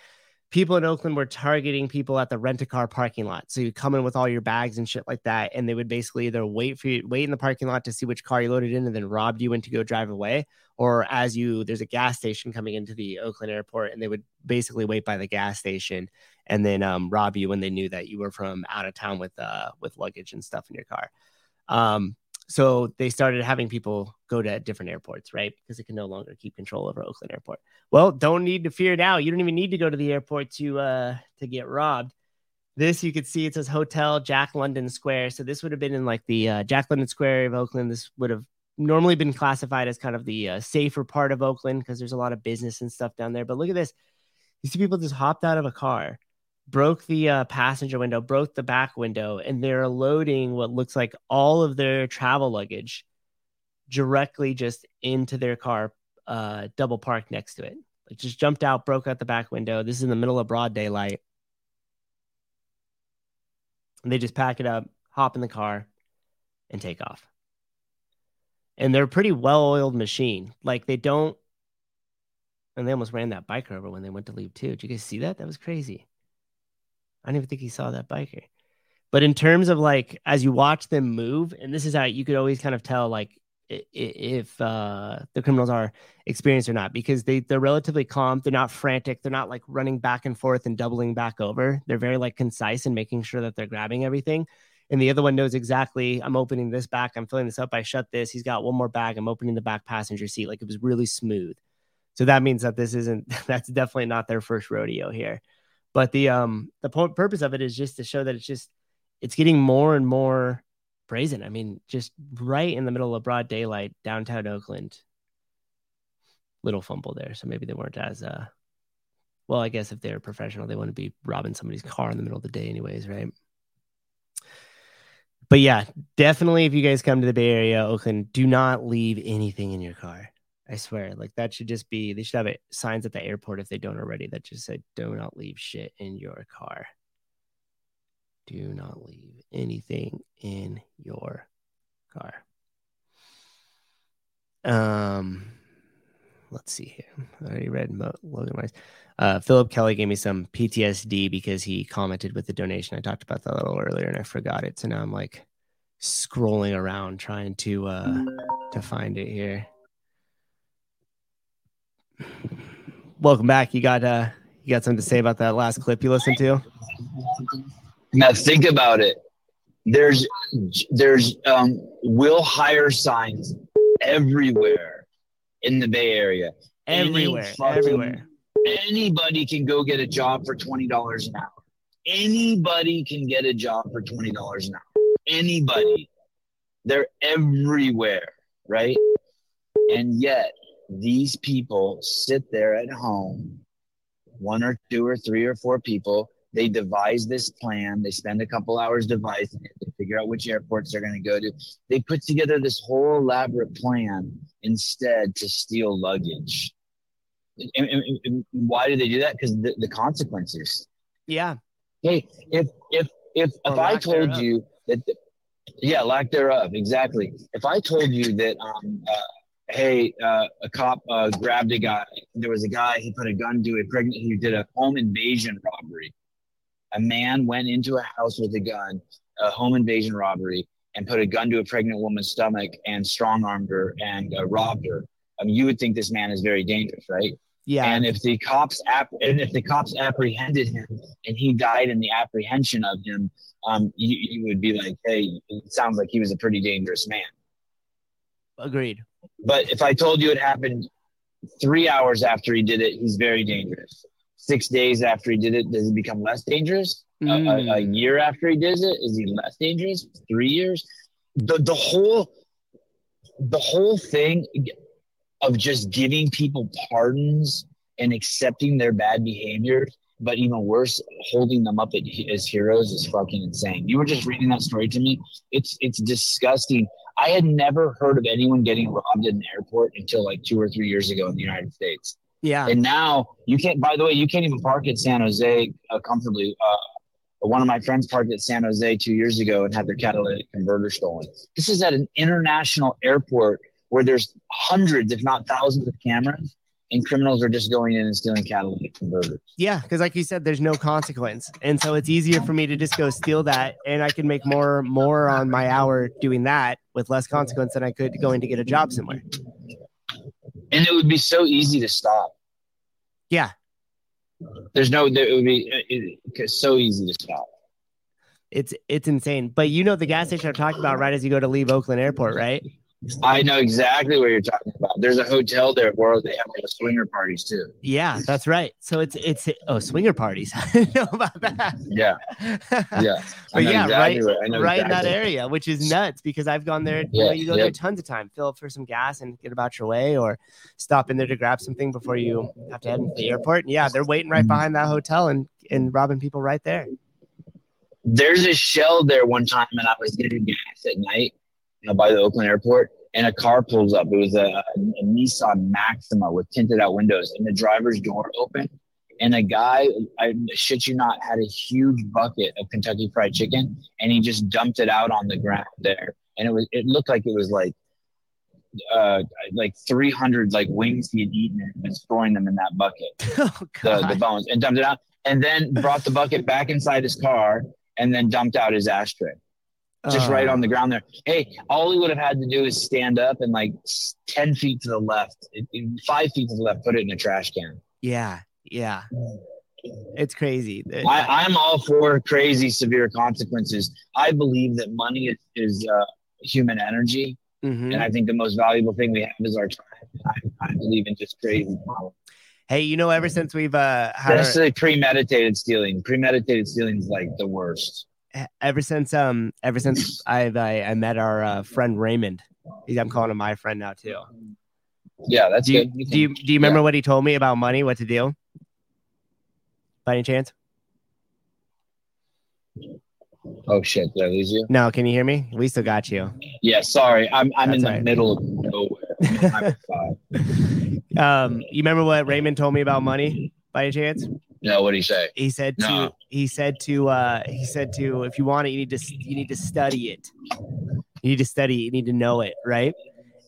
people in Oakland were targeting people at the rent a car parking lot. So you come in with all your bags and shit like that, and they would basically either wait for you, wait in the parking lot to see which car you loaded in, and then robbed you when to go drive away, or as you there's a gas station coming into the Oakland airport, and they would basically wait by the gas station and then um, rob you when they knew that you were from out of town with uh with luggage and stuff in your car. Um, so they started having people go to different airports, right? Because they can no longer keep control over Oakland Airport. Well, don't need to fear now. You don't even need to go to the airport to uh to get robbed. This you could see it says Hotel Jack London Square. So this would have been in like the uh, Jack London Square of Oakland. This would have normally been classified as kind of the uh, safer part of Oakland because there's a lot of business and stuff down there. But look at this. You see people just hopped out of a car broke the uh, passenger window, broke the back window, and they're loading what looks like all of their travel luggage directly just into their car, uh, double parked next to it. Just jumped out, broke out the back window. This is in the middle of broad daylight. And they just pack it up, hop in the car, and take off. And they're a pretty well oiled machine. Like they don't, and they almost ran that biker over when they went to leave too. Did you guys see that? That was crazy. I don't even think he saw that biker. But in terms of like as you watch them move, and this is how you could always kind of tell like if uh, the criminals are experienced or not because they they're relatively calm. They're not frantic. They're not like running back and forth and doubling back over. They're very like concise and making sure that they're grabbing everything. And the other one knows exactly. I'm opening this back. I'm filling this up. I shut this. He's got one more bag. I'm opening the back passenger seat. Like it was really smooth. So that means that this isn't. That's definitely not their first rodeo here. But the um the po- purpose of it is just to show that it's just it's getting more and more brazen. I mean, just right in the middle of broad daylight, downtown Oakland. Little fumble there, so maybe they weren't as uh. Well, I guess if they're professional, they wouldn't be robbing somebody's car in the middle of the day, anyways, right? But yeah, definitely, if you guys come to the Bay Area, Oakland, do not leave anything in your car. I swear, like that should just be they should have it signs at the airport if they don't already that just said do not leave shit in your car. Do not leave anything in your car. Um let's see here. I already read Mo- Logan Rice. Uh, Philip Kelly gave me some PTSD because he commented with the donation. I talked about that a little earlier and I forgot it. So now I'm like scrolling around trying to uh to find it here welcome back. You got uh, you got something to say about that last clip you listened to? Now think about it. There's there's um, will hire signs everywhere in the Bay Area. Everywhere, fucking, everywhere. Anybody can go get a job for twenty dollars an hour. Anybody can get a job for twenty dollars an hour. Anybody. They're everywhere, right? And yet these people sit there at home, one or two or three or four people. They devise this plan. They spend a couple hours devising it. They figure out which airports they're going to go to. They put together this whole elaborate plan instead to steal luggage. And, and, and why do they do that? Because the, the consequences. Yeah. Hey, if if if or if I told thereof. you that, yeah, lack thereof, exactly. If I told you that um, uh, hey, uh, a cop uh, grabbed a guy. There was a guy, he put a gun to a pregnant, he did a home invasion robbery. A man went into a house with a gun, a home invasion robbery, and put a gun to a pregnant woman's stomach and strong armed her and uh, robbed her. I mean, you would think this man is very dangerous, right? Yeah. And if the cops app- and if the cops apprehended him and he died in the apprehension of him, um, you, you would be like, hey, it sounds like he was a pretty dangerous man. Agreed. But if I told you it happened three hours after he did it, he's very dangerous. Six days after he did it, does he become less dangerous? Mm. A, a, year after he does it, is he less dangerous? Three years? The the whole the whole thing of just giving people pardons and accepting their bad behavior, but even worse, holding them up as heroes is fucking insane. You were just reading that story to me. It's it's disgusting I had never heard of anyone getting robbed at an airport until like two or three years ago in the United States. Yeah. And now you can't, by the way, you can't even park at San Jose uh, comfortably. Uh, one of my friends parked at San Jose two years ago and had their catalytic converter stolen. This is at an international airport where there's hundreds, if not thousands, of cameras. And criminals are just going in and stealing catalytic converters. Yeah, because like you said, there's no consequence, and so it's easier for me to just go steal that, and I can make more more on my hour doing that with less consequence than I could going to get a job somewhere. And it would be so easy to stop. Yeah, There's no, there, it would be uh, it, it's so easy to stop. it's it's insane. But you know the gas station I'm talking about right as you go to leave Oakland Airport, right? I know exactly what you're talking about. There's a hotel there where they have like swinger parties too. Yeah, that's right. So it's it's oh swinger parties. I know about that. Yeah, yeah. But yeah, exactly right, what- I know right in that area, which is nuts because I've gone there. you know, you go there tons of time, fill up for some gas and get about your way, or stop in there to grab something before you have to head into the airport. And yeah, they're waiting right behind that hotel and and robbing people right there. There's a shell there one time, and I was getting gas at night you know, by the Oakland airport, and a car pulls up. It was a, a Nissan Maxima with tinted out windows, and the driver's door opened. And a guy, I shit you not, had a huge bucket of Kentucky Fried Chicken, and he just dumped it out on the ground there. And it was, it looked like it was like, uh, like 300 like wings he had eaten and storing them in that bucket oh the, the bones and dumped it out and then brought the bucket back inside his car and then dumped out his ashtray just Uh, right on the ground there. Hey, all he would have had to do is stand up and like 10 feet to the left, five feet to the left, put it in a trash can. Yeah, yeah. It's crazy. I, I'm all for crazy, severe consequences. I believe that money is, is uh, human energy. Mhm. And I think the most valuable thing we have is our time. I, I believe in just crazy. Hey, you know, ever since we've uh had Especially premeditated stealing. Premeditated stealing is like the worst. Ever since um ever since I've I, I met our uh, friend Raymond. He's- I'm calling him my friend now too. Yeah, that's Do you, good. You do you do you remember yeah. what he told me about money? What to do? By any chance? Oh shit! Did I lose you? No, can you hear me? We still got you. Yeah, sorry. I'm I'm in the right. middle of nowhere. Um, you remember what Raymond told me about money? By any chance? No, what did he say? He said to he said to uh he said to if you want it, you need to you need to study it. You need to study. it, You need to know it, right?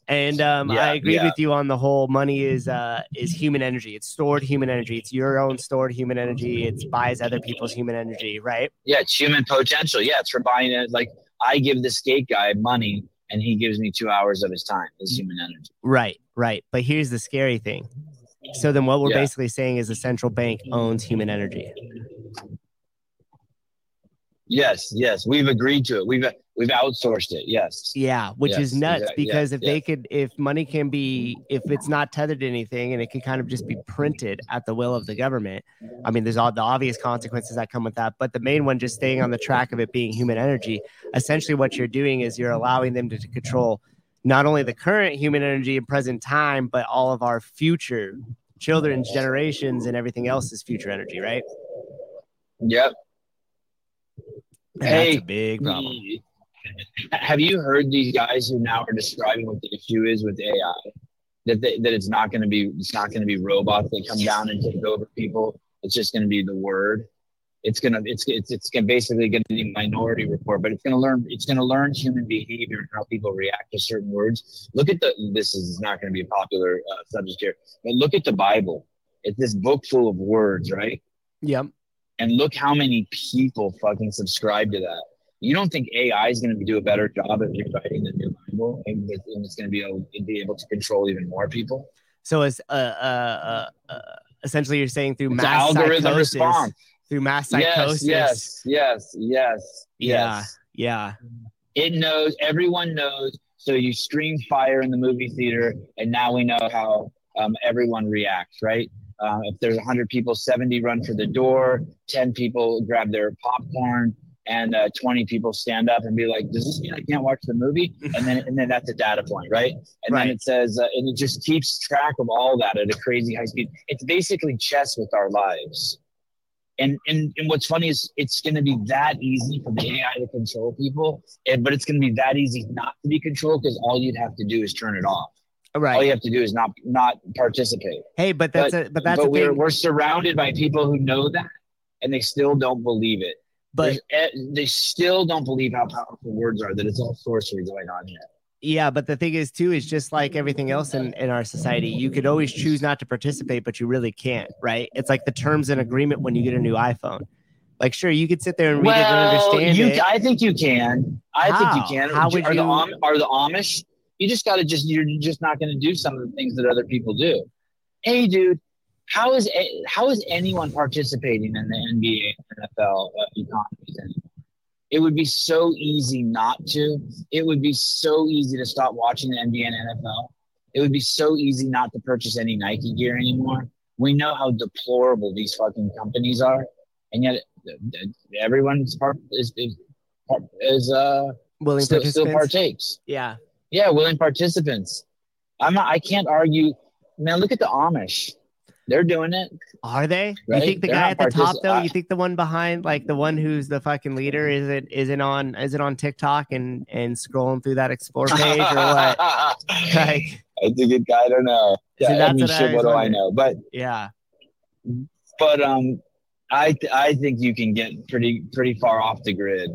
And um, Yeah, I agree yeah. with you on the whole. Money is uh is human energy. It's stored human energy. It's your own stored human energy. It buys other people's human energy, right? Yeah, it's human potential. Yeah, it's for buying it. Like I give the skate guy money, and he gives me two hours of his time. His human energy. Right, right. But here's the scary thing. So then what we're Yeah. basically saying is the central bank owns human energy. Yes, yes, we've agreed to it. We've we've outsourced it. Yes. Yeah, which is nuts yeah, because if yeah. they could, if money can be, if it's not tethered to anything and it can kind of just be printed at the will of the government, I mean, there's all the obvious consequences that come with that. But the main one, just staying on the track of it being human energy, essentially what you're doing is you're allowing them to, to control not only the current human energy and present time, but all of our future children's generations and everything else is future energy, right? Yep. And Hey, that's a big problem. Have you heard these guys who now are describing what the issue is with AI? That they, that it's not going to be it's not going to be robots that come down and take over people. It's just going to be the word. It's gonna it's it's it's gonna basically to be minority report, but it's going to learn it's to learn human behavior and how people react to certain words. Look at the this is not going to be a popular uh, subject here, but look at the Bible. It's this book full of words, right? Yep. And look how many people fucking subscribe to that. You don't think AI is going to do a better job at rewriting the new Bible, and it's, going to be able, be able to control even more people? So as uh, uh, uh, uh, essentially you're saying through It's mass algorithm psychosis, response. Through mass Yes, psychosis. yes, yes, yes, Yeah. yes. Yeah. It knows. Everyone knows. So you stream fire in the movie theater, and now we know how um, everyone reacts, right? Uh, if there's 100 people, 70 run for the door, 10 people grab their popcorn, and uh, 20 people stand up and be like, "Does this mean I can't watch the movie?" And then, and then that's a data point, right? And Right. then it says, uh, and it just keeps track of all that at a crazy high speed. It's basically chess with our lives. And, and, and what's funny is it's going to be that easy for the AI to control people, and, but it's going to be that easy not to be controlled because all you'd have to do is turn it off. All Right. you have to do is not not participate. Hey, but that's a but that's but we're thing. we're surrounded by people who know that, and they still don't believe it. But There's- eh, they still don't believe how powerful words are. That it's all sorcery going on here. Yeah, but the thing is too is just like everything else in, in our society, you could always choose not to participate, but you really can't, right? It's like the terms and agreement when you get a new iPhone. Like, sure, you could sit there and read it and understand you, it. I think you can. I think you can. How would are, you- the Am- are the Amish? You just got to just. You're just not going to do some of the things that other people do. Hey, dude, how is how is anyone participating in the NBA NFL uh, economies anymore? It would be so easy not to. It would be so easy to stop watching the NBA and NFL. It would be so easy not to purchase any Nike gear anymore. We know how deplorable these fucking companies are, and yet everyone's part is is, is uh Willing still, still partakes. yeah. Yeah, willing participants. I'm not. I can't argue. Man, look at the Amish. They're doing it. Are they? Right? You think the They're guy at the top though? I- You think the one behind, like the one who's the fucking leader, is it is it on is it on TikTok and and scrolling through that explore page or what? Like, I think it. I don't know. Yeah, I that's mean, what shit, what do I know? But yeah, but um, I th- I think you can get pretty pretty far off the grid,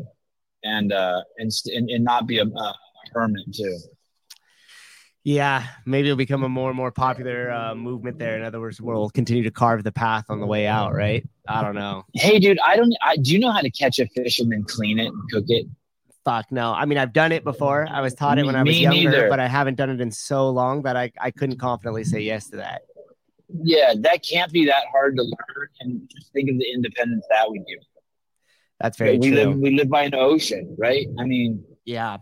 and uh and st- and, and not be a, a hermit too. Yeah. Maybe it'll become a more and more popular uh, movement there. In other words, we'll continue to carve the path on the way out, right? I don't know. Hey, dude, I don't. I, do you know how to catch a fish and then clean it and cook it? Fuck no. I mean, I've done it before. I was taught it when I was Me younger, neither. but I haven't done it in so long that I, I couldn't confidently say yes to that. Yeah, that can't be that hard to learn. And just think of the independence that would give. That's very we true. live we live by an ocean, right? I mean, Yeah.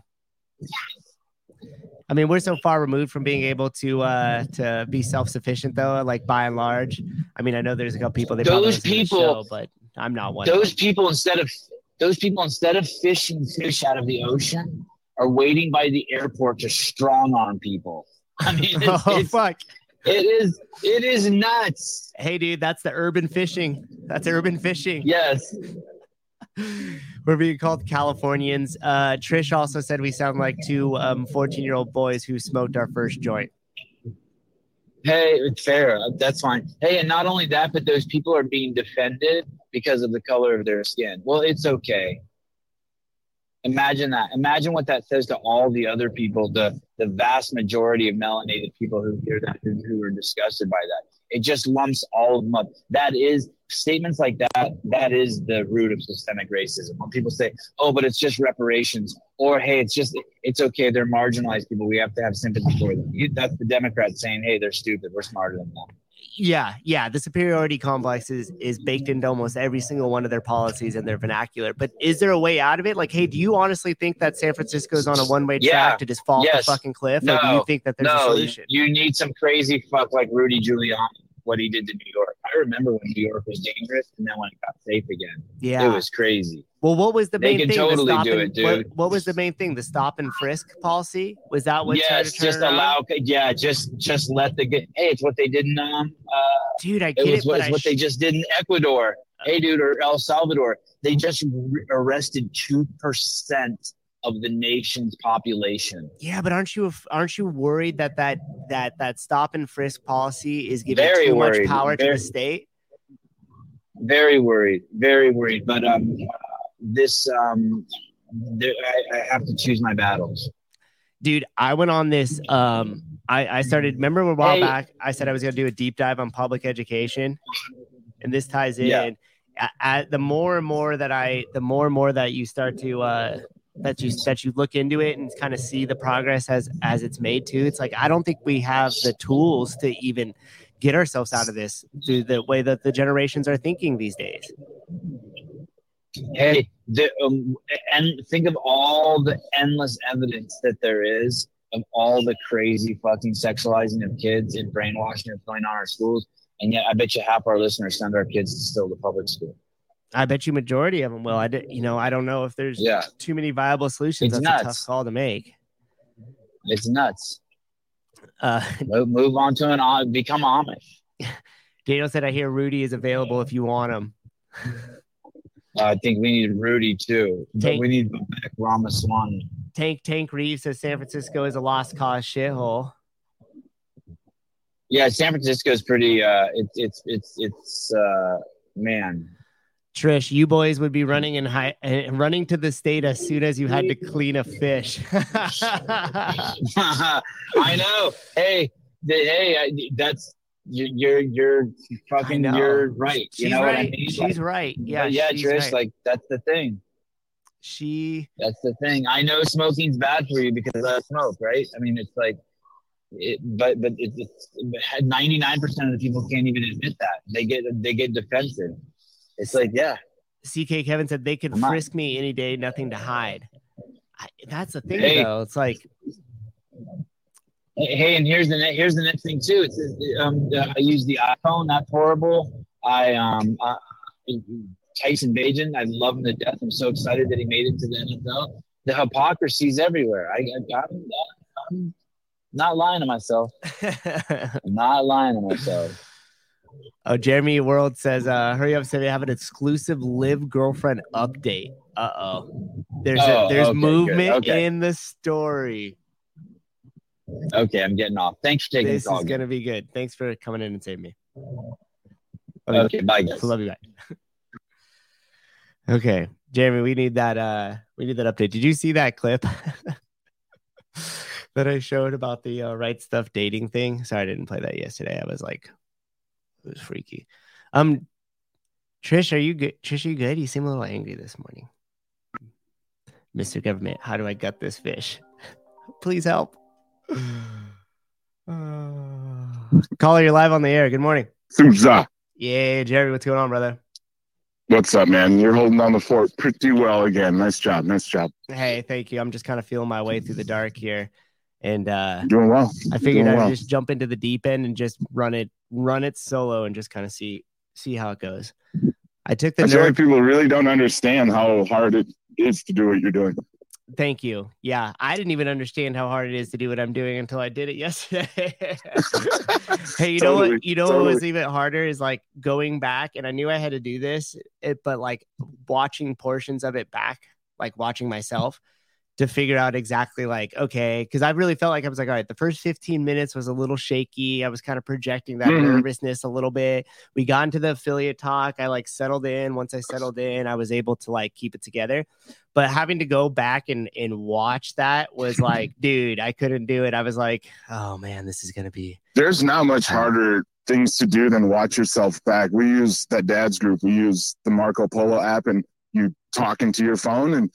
I mean, we're so far removed from being able to uh to be self sufficient though, like by and large. I mean, I know there's a couple people they Those people- show, but I'm not one. those people instead of those people instead of fishing fish out of the ocean are waiting by the airport to strong arm people. I mean, it's, oh it's, fuck. it is it is nuts. Hey dude, that's the urban fishing. That's urban fishing. Yes. We're being called Californians. Uh Trish also said we sound like two um 14 year old boys who smoked our first joint. Hey, it's fair. That's fine. Hey, and not only that, but those people are being defended because of the color of their skin. Well, it's okay. Imagine that. Imagine what that says to all the other people, the the vast majority of melanated people who hear that, who, who are disgusted by that. It just lumps all of them up. That is statements like that. That is the root of systemic racism. When people say, "Oh, but it's just reparations," or "Hey, it's just it's okay. They're marginalized people. We have to have sympathy for them." You, that's the Democrats saying, "Hey, they're stupid. We're smarter than them." Yeah, yeah. The superiority complex is is baked into almost every single one of their policies and their vernacular. But is there a way out of it? Like, hey, do you honestly think that San Francisco is on a one way Yeah. track to just fall off the fucking cliff? or do you think that there's a no, you, solution? you need some crazy fuck like Rudy Giuliani. What he did to New York. I remember when New York was dangerous, and then when it got safe again, yeah. it was crazy. well, what was the They main thing? totally the stop and, it, What, dude. what was the main thing? The stop and frisk policy? Was that what? yes, to just it allow. Yeah, just just let the get. Hey, it's what they did in um. Uh, Dude, I it get was it, what, I what they just did in Ecuador. Hey, dude, or El Salvador. They just re- arrested two percent of the nation's population. yeah, but aren't you aren't you worried that that that that stop and frisk policy is giving Very too much worried. power to the state? very worried, very worried. But um, this um, there, I, I have to choose my battles. dude i went on this um i i started remember a while Hey. back i said i was going to do a deep dive on public education and this ties in Yeah. The more and more that i the more and more that you start to uh that you that you look into it and kind of see the progress as as it's made to it's like i don't think we have the tools to even get ourselves out of this through the way that the generations are thinking these days Hey, the, um, and think of all the endless evidence that there is of all the crazy fucking sexualizing of kids and brainwashing that's going on in our schools. And yet, I bet you half our listeners send our kids to still the public school. I bet you majority of them will i did you know i don't know if there's Yeah, too many viable solutions It's that's a tough call to make it's nuts. uh Move, move on to an Am- become Amish. Daniel said, I hear Rudy is available if you want him. Uh, I think we need Rudy too, but Tank- we need Vivek Ramaswamy. Tank Tank Reeves says San Francisco is a lost cause shithole. Yeah, San Francisco is pretty. Uh, it's it's it's it's uh, man. Trish, you boys would be running in high, uh, running to the state as soon as you had to clean a fish. I know. Hey, the, hey, I, that's you're you're, you're fucking you're right. She's you know right. what I mean? She's Like, right. Yeah, yeah, she's Trish. right. Like that's the thing. she. That's the thing. I know smoking's bad for you because I smoke, right? I mean, it's like, it, but but it's ninety nine percent of the people can't even admit that. They get they get defensive. It's like, yeah, CK Kevin said they could I'm not- frisk me any day, nothing to hide. I, that's the thing, Hey. though. It's like, Hey, hey, and here's the here's the next thing too. It's um, uh, I use the iPhone. That's horrible. I um, uh, Tyson Bagent. I love him to death. I'm so excited that he made it to the NFL. The hypocrisy's everywhere. I, I I'm, I'm not lying to myself. I'm not lying to myself. Oh, Jeremy World says, uh, hurry up, Sammy. I have an exclusive live girlfriend update. Uh oh. There's Oh, a, there's okay, movement Okay. in the story. Okay, I'm getting off. Thanks for taking This call. is again. gonna be good. Thanks for coming in and saving me. Okay, bye guys. Love you back. okay, Jeremy, we need that. Uh, we need that update. Did you see that clip that I showed about the uh, right stuff dating thing? Sorry, I didn't play that yesterday. I was like, it was freaky. Um, Trish, are you good? Trish, are you good? You seem a little angry this morning. Mr. Government, how do I gut this fish? Please help. Uh, caller, you're live on the air. Good morning. Souza. Yeah, Jeremy, what's going on, brother? What's up, man? You're holding on the fort pretty well again. Nice job. Nice job. Hey, thank you. I'm just kind of feeling my way through the dark here. And uh Doing well. I figured Doing I'd well. just jump into the deep end and just run it run it solo and just kind of see see how it goes. I took the I feel nerd like people really don't understand how hard it is to do what you're doing. thank you. Yeah, I didn't even understand how hard it is to do what I'm doing until I did it yesterday. hey, you know what? You know what was even harder is like going back, and I knew I had to do this, it, but like watching portions of it back, like watching myself to figure out exactly like okay, because I really felt like I was like, all right, the first 15 minutes was a little shaky. I was kind of projecting that Mhm. nervousness a little bit. We got into the affiliate talk. I like settled in. Once I settled in, I was able to like keep it together. But having to go back and and watch that was like, dude, I couldn't do it. I was like, oh man, this is gonna be There's not much harder things to do than watch yourself back. We use that dad's group. We use the Marco Polo app, and you talk into your phone, and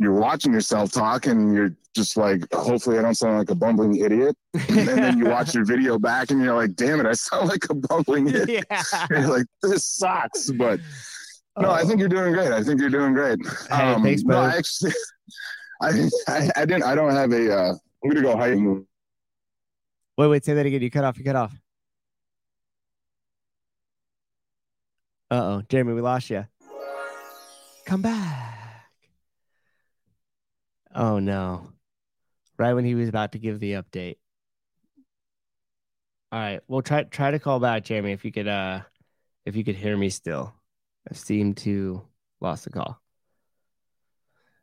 you're watching yourself talk, and you're just like, hopefully, I don't sound like a bumbling idiot. And then you watch your video back, and you're like, damn it, I sound like a bumbling idiot. yeah. Like, this sucks, but. No, I think you're doing great. I think you're doing great. Hey, thanks, no. I actually, I, I, I didn't. I don't have a. Uh, I'm gonna go hiking. Wait, wait, say that again. You cut off. You cut off. Uh oh, Jeremy, we lost you. Come back. Oh no! Right when he was about to give the update. All right, well try try to call back, Jeremy, if you could. Uh, if you could hear me still. I seem to lost the call.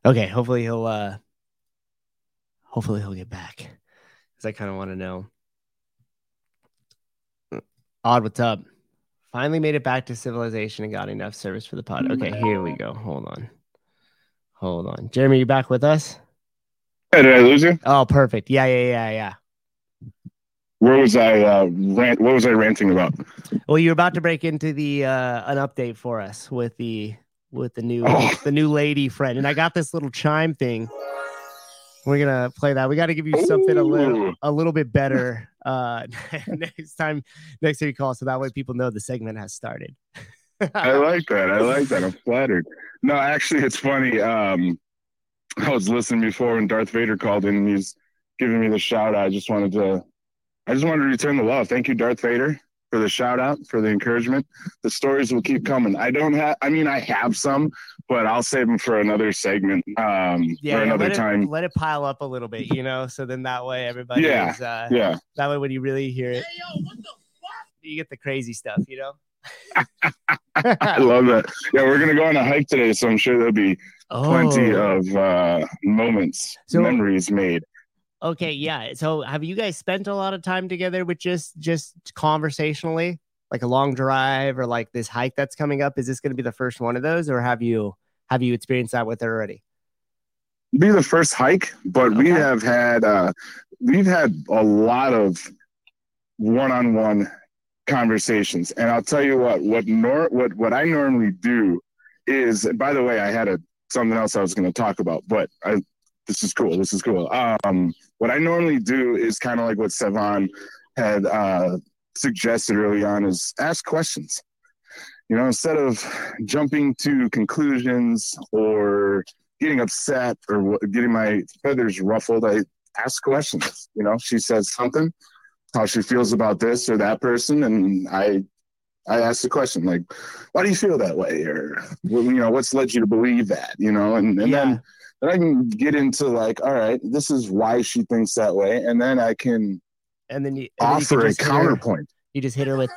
Okay, hopefully he'll. uh Hopefully he'll get back, because I kind of want to know. Odd, what's up? Finally made it back to civilization and got enough service for the pod. Okay, here we go. Hold on. Hold on. Jeremy, you back with us? Hey, did I lose you? Oh, perfect. Yeah, yeah, yeah, yeah. Where was I? Uh, rant, what was I ranting about? Well, you're about to break into the uh an update for us with the with the new Oh. the new lady friend. And I got this little chime thing. We're gonna play that. We got to give you something a little a little bit better uh next time next time you call, so that way people know the segment has started. I like that. I like that. I'm flattered. No, actually, it's funny. Um, I was listening before when Darth Vader called in and he's giving me the shout out. I just wanted to, I just wanted to return the love. Thank you, Darth Vader, for the shout out, for the encouragement. The stories will keep coming. I don't have, I mean, I have some, but I'll save them for another segment um, yeah, or another let time. It, let it pile up a little bit, you know, so then that way everybody Yeah, is uh Yeah. that way when you really hear it, you get the crazy stuff, you know. I love that. Yeah, we're gonna go on a hike today, so I'm sure there'll be plenty Oh. of uh, moments, So- memories made. Okay, yeah. So have you guys spent a lot of time together with just just conversationally? like a long drive or like this hike that's coming up? Is this going to be the first one of those, or have you have you experienced that with her already? Be the first hike, but we have had uh, we've had a lot of one-on-one conversations, and I'll tell you what what nor what what I normally do is. By the way, I had a something else I was going to talk about, but I this is cool. This is cool. Um, what I normally do is kind of like what Sevan had uh, suggested early on is ask questions. You know, instead of jumping to conclusions or getting upset or getting my feathers ruffled, I ask questions. You know, she says something, how she feels about this or that person, and I I ask the question like, why do you feel that way, or you know, what's led you to believe that? You know, and and then then I can get into like, all right, this is why she thinks that way, and then I can and then you and then you offer a hit her- counterpoint. You just hit her with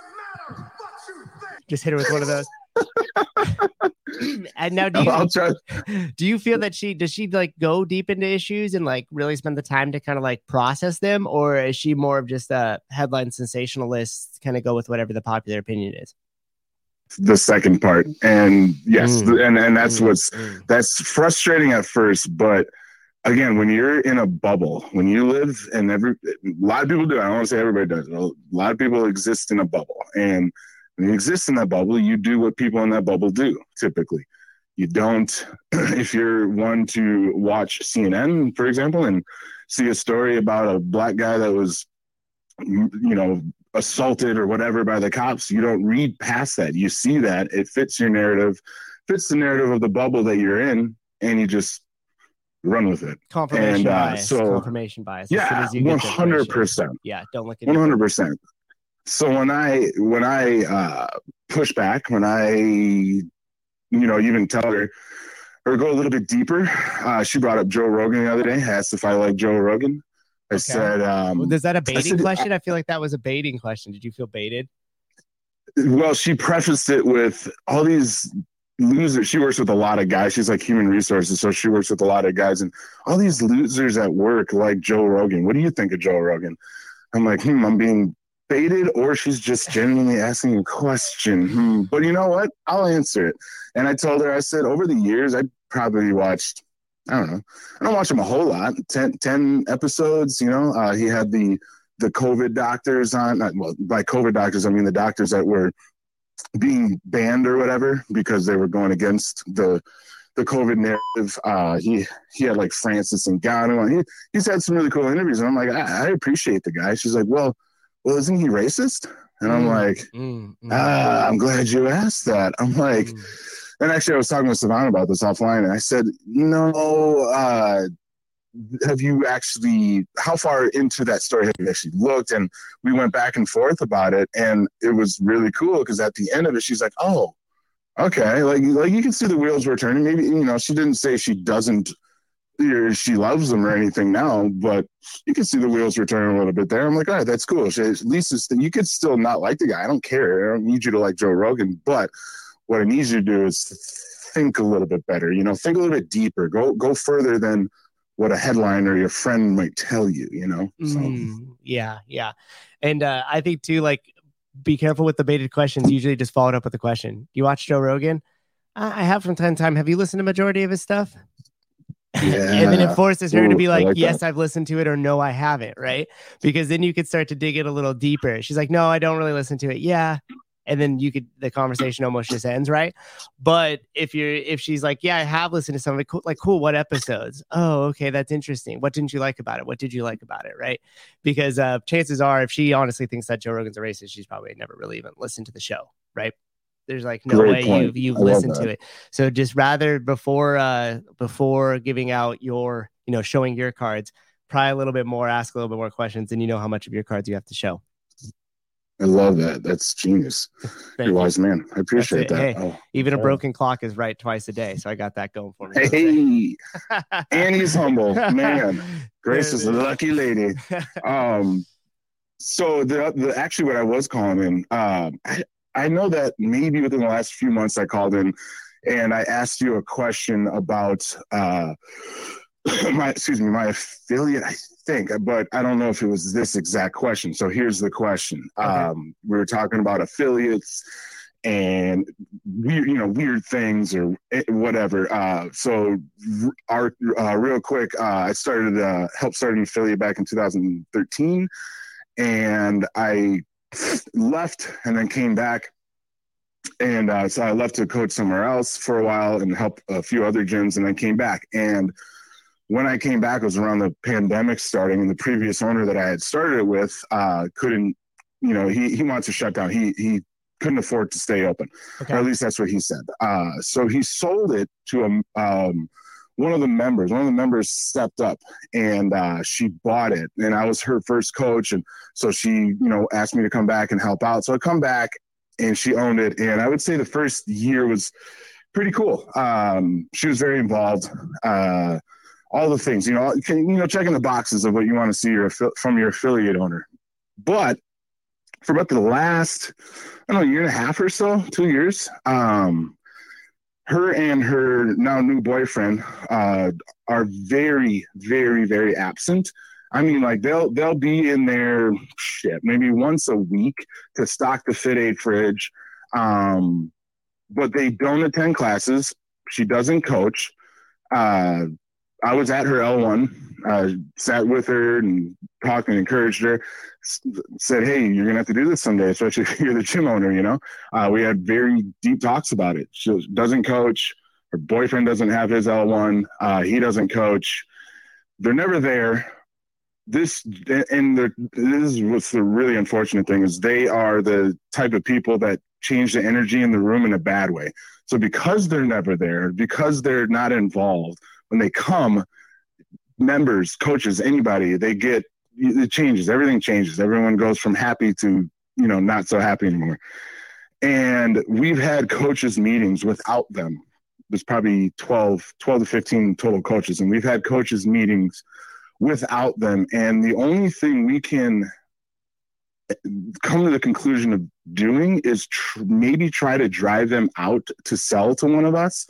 just hit her with one of those. and now do you I'll try. do you feel that she does she like go deep into issues and like really spend the time to kind of like process them or is she more of just a headline sensationalist kind of go with whatever the popular opinion is the second part and yes Mm. and and that's Mm, what's mm. that's frustrating at first but again when you're in a bubble when you live and every a lot of people do i don't want to say everybody does a lot of people exist in a bubble and you exist in that bubble. You do what people in that bubble do typically. You don't if you're one to watch cnn for example and see a story about a black guy that was you know assaulted or whatever by the cops you don't read past that. You see that. It fits your narrative fits the narrative of the bubble that you're in and you just run with it. Confirmation And, uh, bias. so- confirmation bias. Yeah you get 100% yeah don't look at 100% so when i when i uh push back when i you know even tell her or go a little bit deeper uh she brought up joe rogan the other day asked if i like joe rogan. I said um is that a baiting said- question? I feel like that was a baiting question. Did you feel baited? Well she prefaced it with all these losers. She works with a lot of guys. She's like human resources so she works with a lot of guys. And all these losers at work like joe rogan. What do you think of joe rogan? I'm like hmm i'm being baited or she's just genuinely asking a question hmm. but you know what i'll answer it and i told her i said over the years i probably watched i don't know i don't watch him a whole lot 10, 10 episodes you know uh, he had the the covid doctors on not, well by covid doctors i mean the doctors that were being banned or whatever because they were going against the the COVID narrative. Uh, he he had like Francis and Ngannou. He he's had some really cool interviews, and I'm like, I, I appreciate the guy. She's like, well, well, isn't he racist? And I'm Mm. like, Mm, mm, ah, I'm glad you asked that. I'm like, mm. and actually, I was talking with Savannah about this offline, and I said, no, uh, have you actually, how far into that story have you actually looked? And we went back and forth about it, and it was really cool because at the end of it, she's like, oh, okay, like like you can see the wheels were turning. Maybe you know, she didn't say she doesn't. She loves them or anything now, but you can see the wheels were turning a little bit there. I'm like, all right, that's cool. She, at least it's, you could still not like the guy. I don't care. I don't need you to like Joe Rogan, but what I need you to do is think a little bit better. You know, think a little bit deeper. Go go further than what a headline or your friend might tell you. You know. So Mm, yeah, yeah. And uh, I think too, like, be careful with the baited questions. Usually just follow it up with a question. You watch Joe Rogan? I have from time to time. Have you listened to majority of his stuff? And then it forces her to be like, like yes, that. I've listened to it, or no, I haven't, right? Because then you could start to dig it a little deeper. She's like, no, I don't really listen to it. Yeah. And then you could the conversation almost just ends, right? But if you're if she's like, Yeah, I have listened to some of it, cool, like cool, what episodes? Oh, okay, that's interesting. What didn't you like about it? What did you like about it? Right. Because uh chances are if she honestly thinks that Joe Rogan's a racist, she's probably never really even listened to the show, right? There's like no Great way point. you've you've I listened to it. So just rather before uh before giving out your, you know, showing your cards, pry a little bit more, ask a little bit more questions, and you know how much of your cards you have to show. I love that. That's genius. You're you. wise man. I appreciate that. Hey, Oh. Even a broken clock is right twice a day. So I got that going for me. Hey, and he's humble, man. Grace is a lucky lady. Um, so the, the actually what I was calling in, um, I, I know that maybe within the last few months I called in and I asked you a question about uh, my excuse me, my affiliate, I think, but I don't know if it was this exact question. So here's the question. Okay. Um, we were talking about affiliates and weird, you know, weird things or eh, whatever. Uh, so our uh, real quick, uh, I started uh, helped start an affiliate back in 2013, and I left and then came back. And uh, so I left to coach somewhere else for a while and help a few other gyms, and then came back. And when I came back, it was around the pandemic starting, and the previous owner that I had started it with uh, couldn't, you know, he he wants to shut down. He he couldn't afford to stay open, Okay. or at least that's what he said. Uh, so he sold it to a um, one of the members. One of the members stepped up and uh, she bought it, and I was her first coach, and so she, you know, asked me to come back and help out. So I come back, and she owned it, and I would say the first year was pretty cool. Um, she was very involved. Uh, all the things, you know, can, you know, checking the boxes of what you want to see your from your affiliate owner. But for about the last, I don't know, year and a half or so, two years, um, her and her now new boyfriend uh, are very, very, very absent. I mean, like they'll they'll be in there shit maybe once a week to stock the Fit Aid fridge, um, but they don't attend classes. She doesn't coach. Uh, I was at her L1, uh, sat with her and talked and encouraged her. Said, "Hey, you're gonna have to do this someday, especially if you're the gym owner." You know, uh, we had very deep talks about it. She doesn't coach. Her boyfriend doesn't have his L1. Uh, he doesn't coach. They're never there. This and the, this is what's the really unfortunate thing is they are the type of people that change the energy in the room in a bad way. So because they're never there, because they're not involved, when they come, members, coaches, anybody, they get it changes. Everything changes. Everyone goes from happy to you know not so happy anymore. And we've had coaches meetings without them. There's probably 12, 12 to 15 total coaches, and we've had coaches meetings without them. And the only thing we can come to the conclusion of doing is tr- maybe try to drive them out to sell to one of us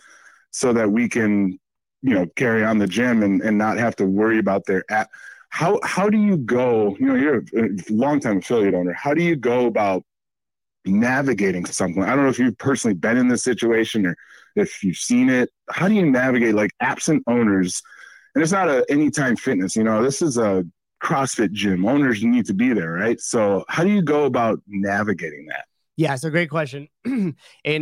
so that we can you know carry on the gym and, and not have to worry about their app how how do you go you know you're a long time affiliate owner. How do you go about navigating something? I don't know if you've personally been in this situation or if you've seen it. How do you navigate like absent owners? And it's not a anytime fitness you know this is a crossfit gym. Owners need to be there right? So how do you go about navigating that Yeah, so great question. and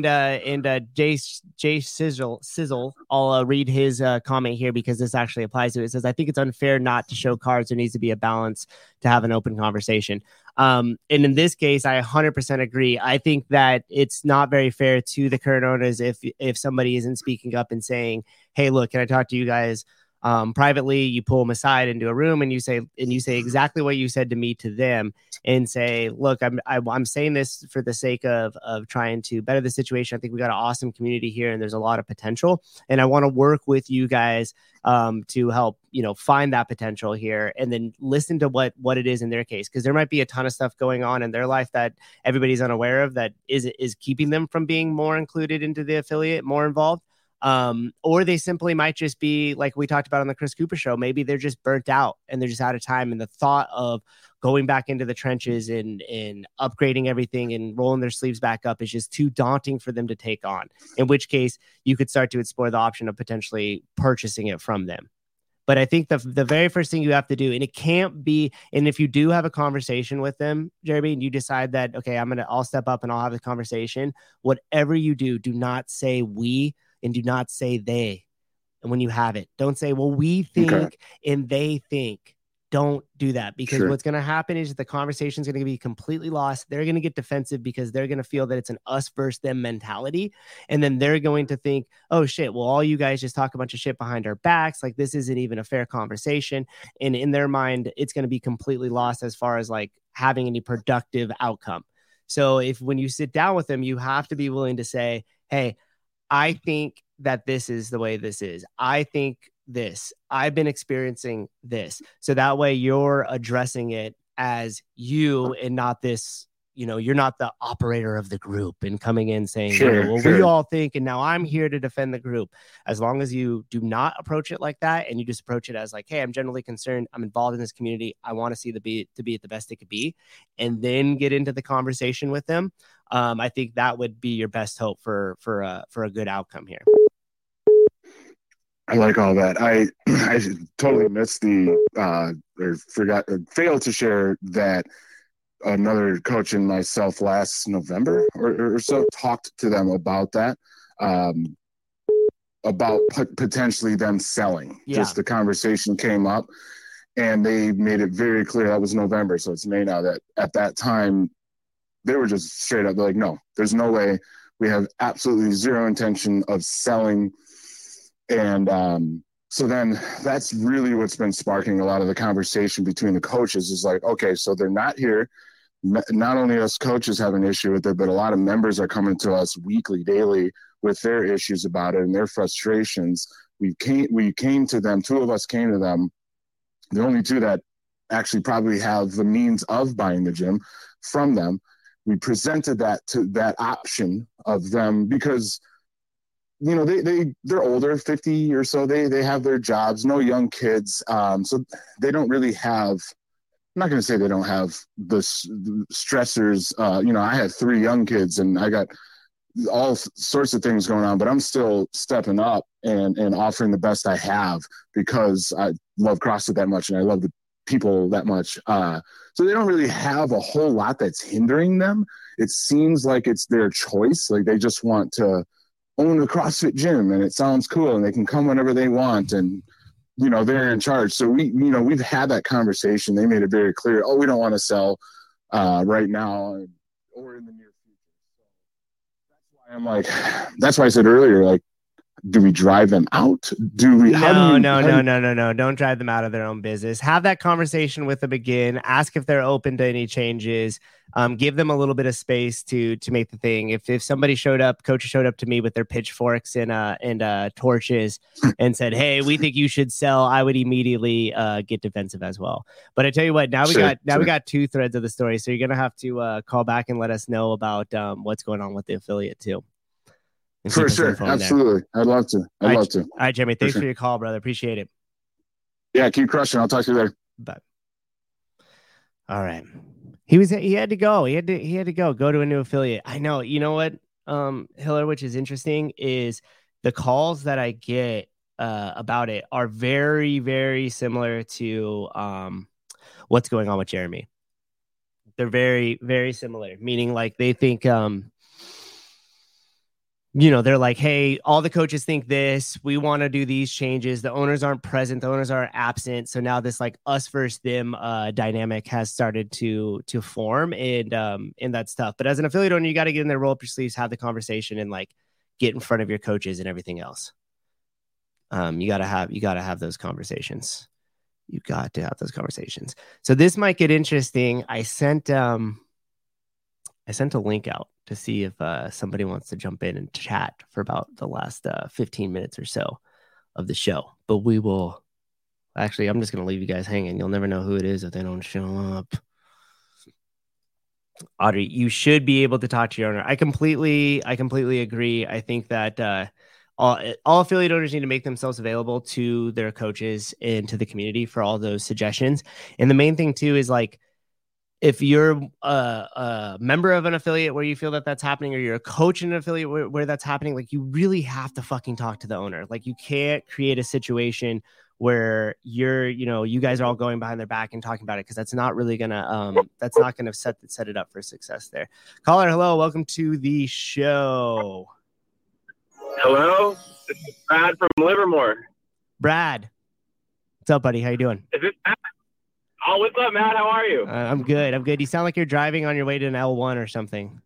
uh and uh Jay Jay Sizzle Sizzle, I'll uh, read his uh, comment here because this actually applies to it. It says, I think it's unfair not to show cards. There needs to be a balance to have an open conversation. Um, and in this case, I 100% agree. I think that it's not very fair to the current owners if if somebody isn't speaking up and saying, "Hey, look, can I talk to you guys?" Um, privately, you pull them aside into a room and you say and you say exactly what you said to me to them, and say, "Look, I'm I, I'm saying this for the sake of of trying to better the situation. I think we got an awesome community here, and there's a lot of potential, and I want to work with you guys um, to help you know find that potential here, and then listen to what what it is in their case, because there might be a ton of stuff going on in their life that everybody's unaware of that is is keeping them from being more included into the affiliate, more involved." Um, or they simply might just be like we talked about on the Chris Cooper show. Maybe they're just burnt out and they're just out of time. And the thought of going back into the trenches and and upgrading everything and rolling their sleeves back up is just too daunting for them to take on. In which case, you could start to explore the option of potentially purchasing it from them. But I think the the very first thing you have to do, and it can't be, and if you do have a conversation with them, Jeremy, and you decide that okay, I'm gonna I'll step up and I'll have a conversation. Whatever you do, do not say we and do not say they. And when you have it, don't say, well, we think Okay. and they think. Don't do that because Sure. what's going to happen is the conversation is going to be completely lost. They're going to get defensive because they're going to feel that it's an us versus them mentality. And then they're going to think, oh shit, well, all you guys just talk a bunch of shit behind our backs. Like this isn't even a fair conversation. And in their mind, it's going to be completely lost as far as like having any productive outcome. So if when you sit down with them, you have to be willing to say, hey, I think that this is the way this is. I think this. I've been experiencing this. So that way you're addressing it as you and not this, you know you're not the operator of the group and coming in saying you know, Sure, well we all think and now i'm here to defend the group. As long as you do not approach it like that and you just approach it as like hey i'm generally concerned. I'm involved in this community. I want to see the be to be at the best it could be and then get into the conversation with them um, i think that would be your best hope for for a for a good outcome here. I like all that. I I totally missed the uh or forgot or failed to share that another coach and myself last November or, or so talked to them about that. Um about pot- potentially them selling. Yeah. Just the conversation came up and they made it very clear that was November, so it's May now that at that time they were just straight up like, no, there's no way. We have absolutely zero intention of selling and um, so then that's really what's been sparking a lot of the conversation between the coaches is like, okay, so they're not here. Not only us coaches have an issue with it, but a lot of members are coming to us weekly, daily with their issues about it and their frustrations. We came, we came to them. Two of us came to them. The only two that actually probably have the means of buying the gym from them. We presented that to that option of them because you know they they they're older 50 or so they they have their jobs no young kids um so they don't really have i'm not going to say they don't have the, stressors uh you know i have three young kids and i got all sorts of things going on but i'm still stepping up and and offering the best i have because i love crossfit that much and i love the people that much uh so they don't really have a whole lot that's hindering them. It seems like it's their choice like they just want to own a CrossFit gym and it sounds cool and they can come whenever they want and you know they're in charge. So we you know we've had that conversation. They made it very clear. Oh, we don't want to sell uh, right now or in the near future. So that's why I'm like that's why I said earlier like do we drive them out? Do we? how do No, no, no, no, no, no. Don't drive them out of their own business. Have that conversation with them again. Ask if they're open to any changes. Um, give them a little bit of space to to make the thing. If if somebody showed up, coaches showed up to me with their pitchforks and uh and uh torches and said, "Hey, we think you should sell," I would immediately uh get defensive as well. But I tell you what, now we Sure, got now we got two threads of the story, so you're gonna have to uh call back and let us know about um what's going on with the affiliate too. And For sure, informed there. absolutely. I'd love to. I'd Alright, love to. All right, Jeremy. Thanks for sure. your call, brother. Appreciate it. Yeah, keep crushing. I'll talk to you later. but all right he was he had to go he had to he had to go go to a new affiliate i know you know what um hiller which is interesting is the calls that i get uh about it are very very similar to um what's going on with jeremy they're very very similar meaning like they think um you know, they're like, hey, all the coaches think this. We want to do these changes. The owners aren't present. The owners are absent. So now this like us versus them uh, dynamic has started to to form, and um, and that's tough. But as an affiliate owner, you got to get in there, roll up your sleeves, have the conversation, and like get in front of your coaches and everything else. Um, you gotta have you gotta have those conversations. You got to have those conversations. So this might get interesting. I sent um I sent a link out to see if uh, somebody wants to jump in and chat for about the last uh, 15 minutes or so of the show. But we will actually, I'm just going to leave you guys hanging. You'll never know who it is if they don't show up. Audrey, you should be able to talk to your owner. I completely, I completely agree. I think that uh, all, all affiliate owners need to make themselves available to their coaches and to the community for all those suggestions. And the main thing too is like, if you're a, a member of an affiliate where you feel that that's happening, or you're a coach in an affiliate where, where that's happening, like you really have to fucking talk to the owner. Like you can't create a situation where you're, you know, you guys are all going behind their back and talking about it because that's not really gonna, um, that's not gonna set set it up for success there. Caller, hello, welcome to the show, Hello, this is Brad from Livermore. Brad. What's up, buddy? How you doing? Is this? Oh, what's up, Matt? How are you? Uh, I'm good. I'm good. You sound like you're driving on your way to an L1 or something.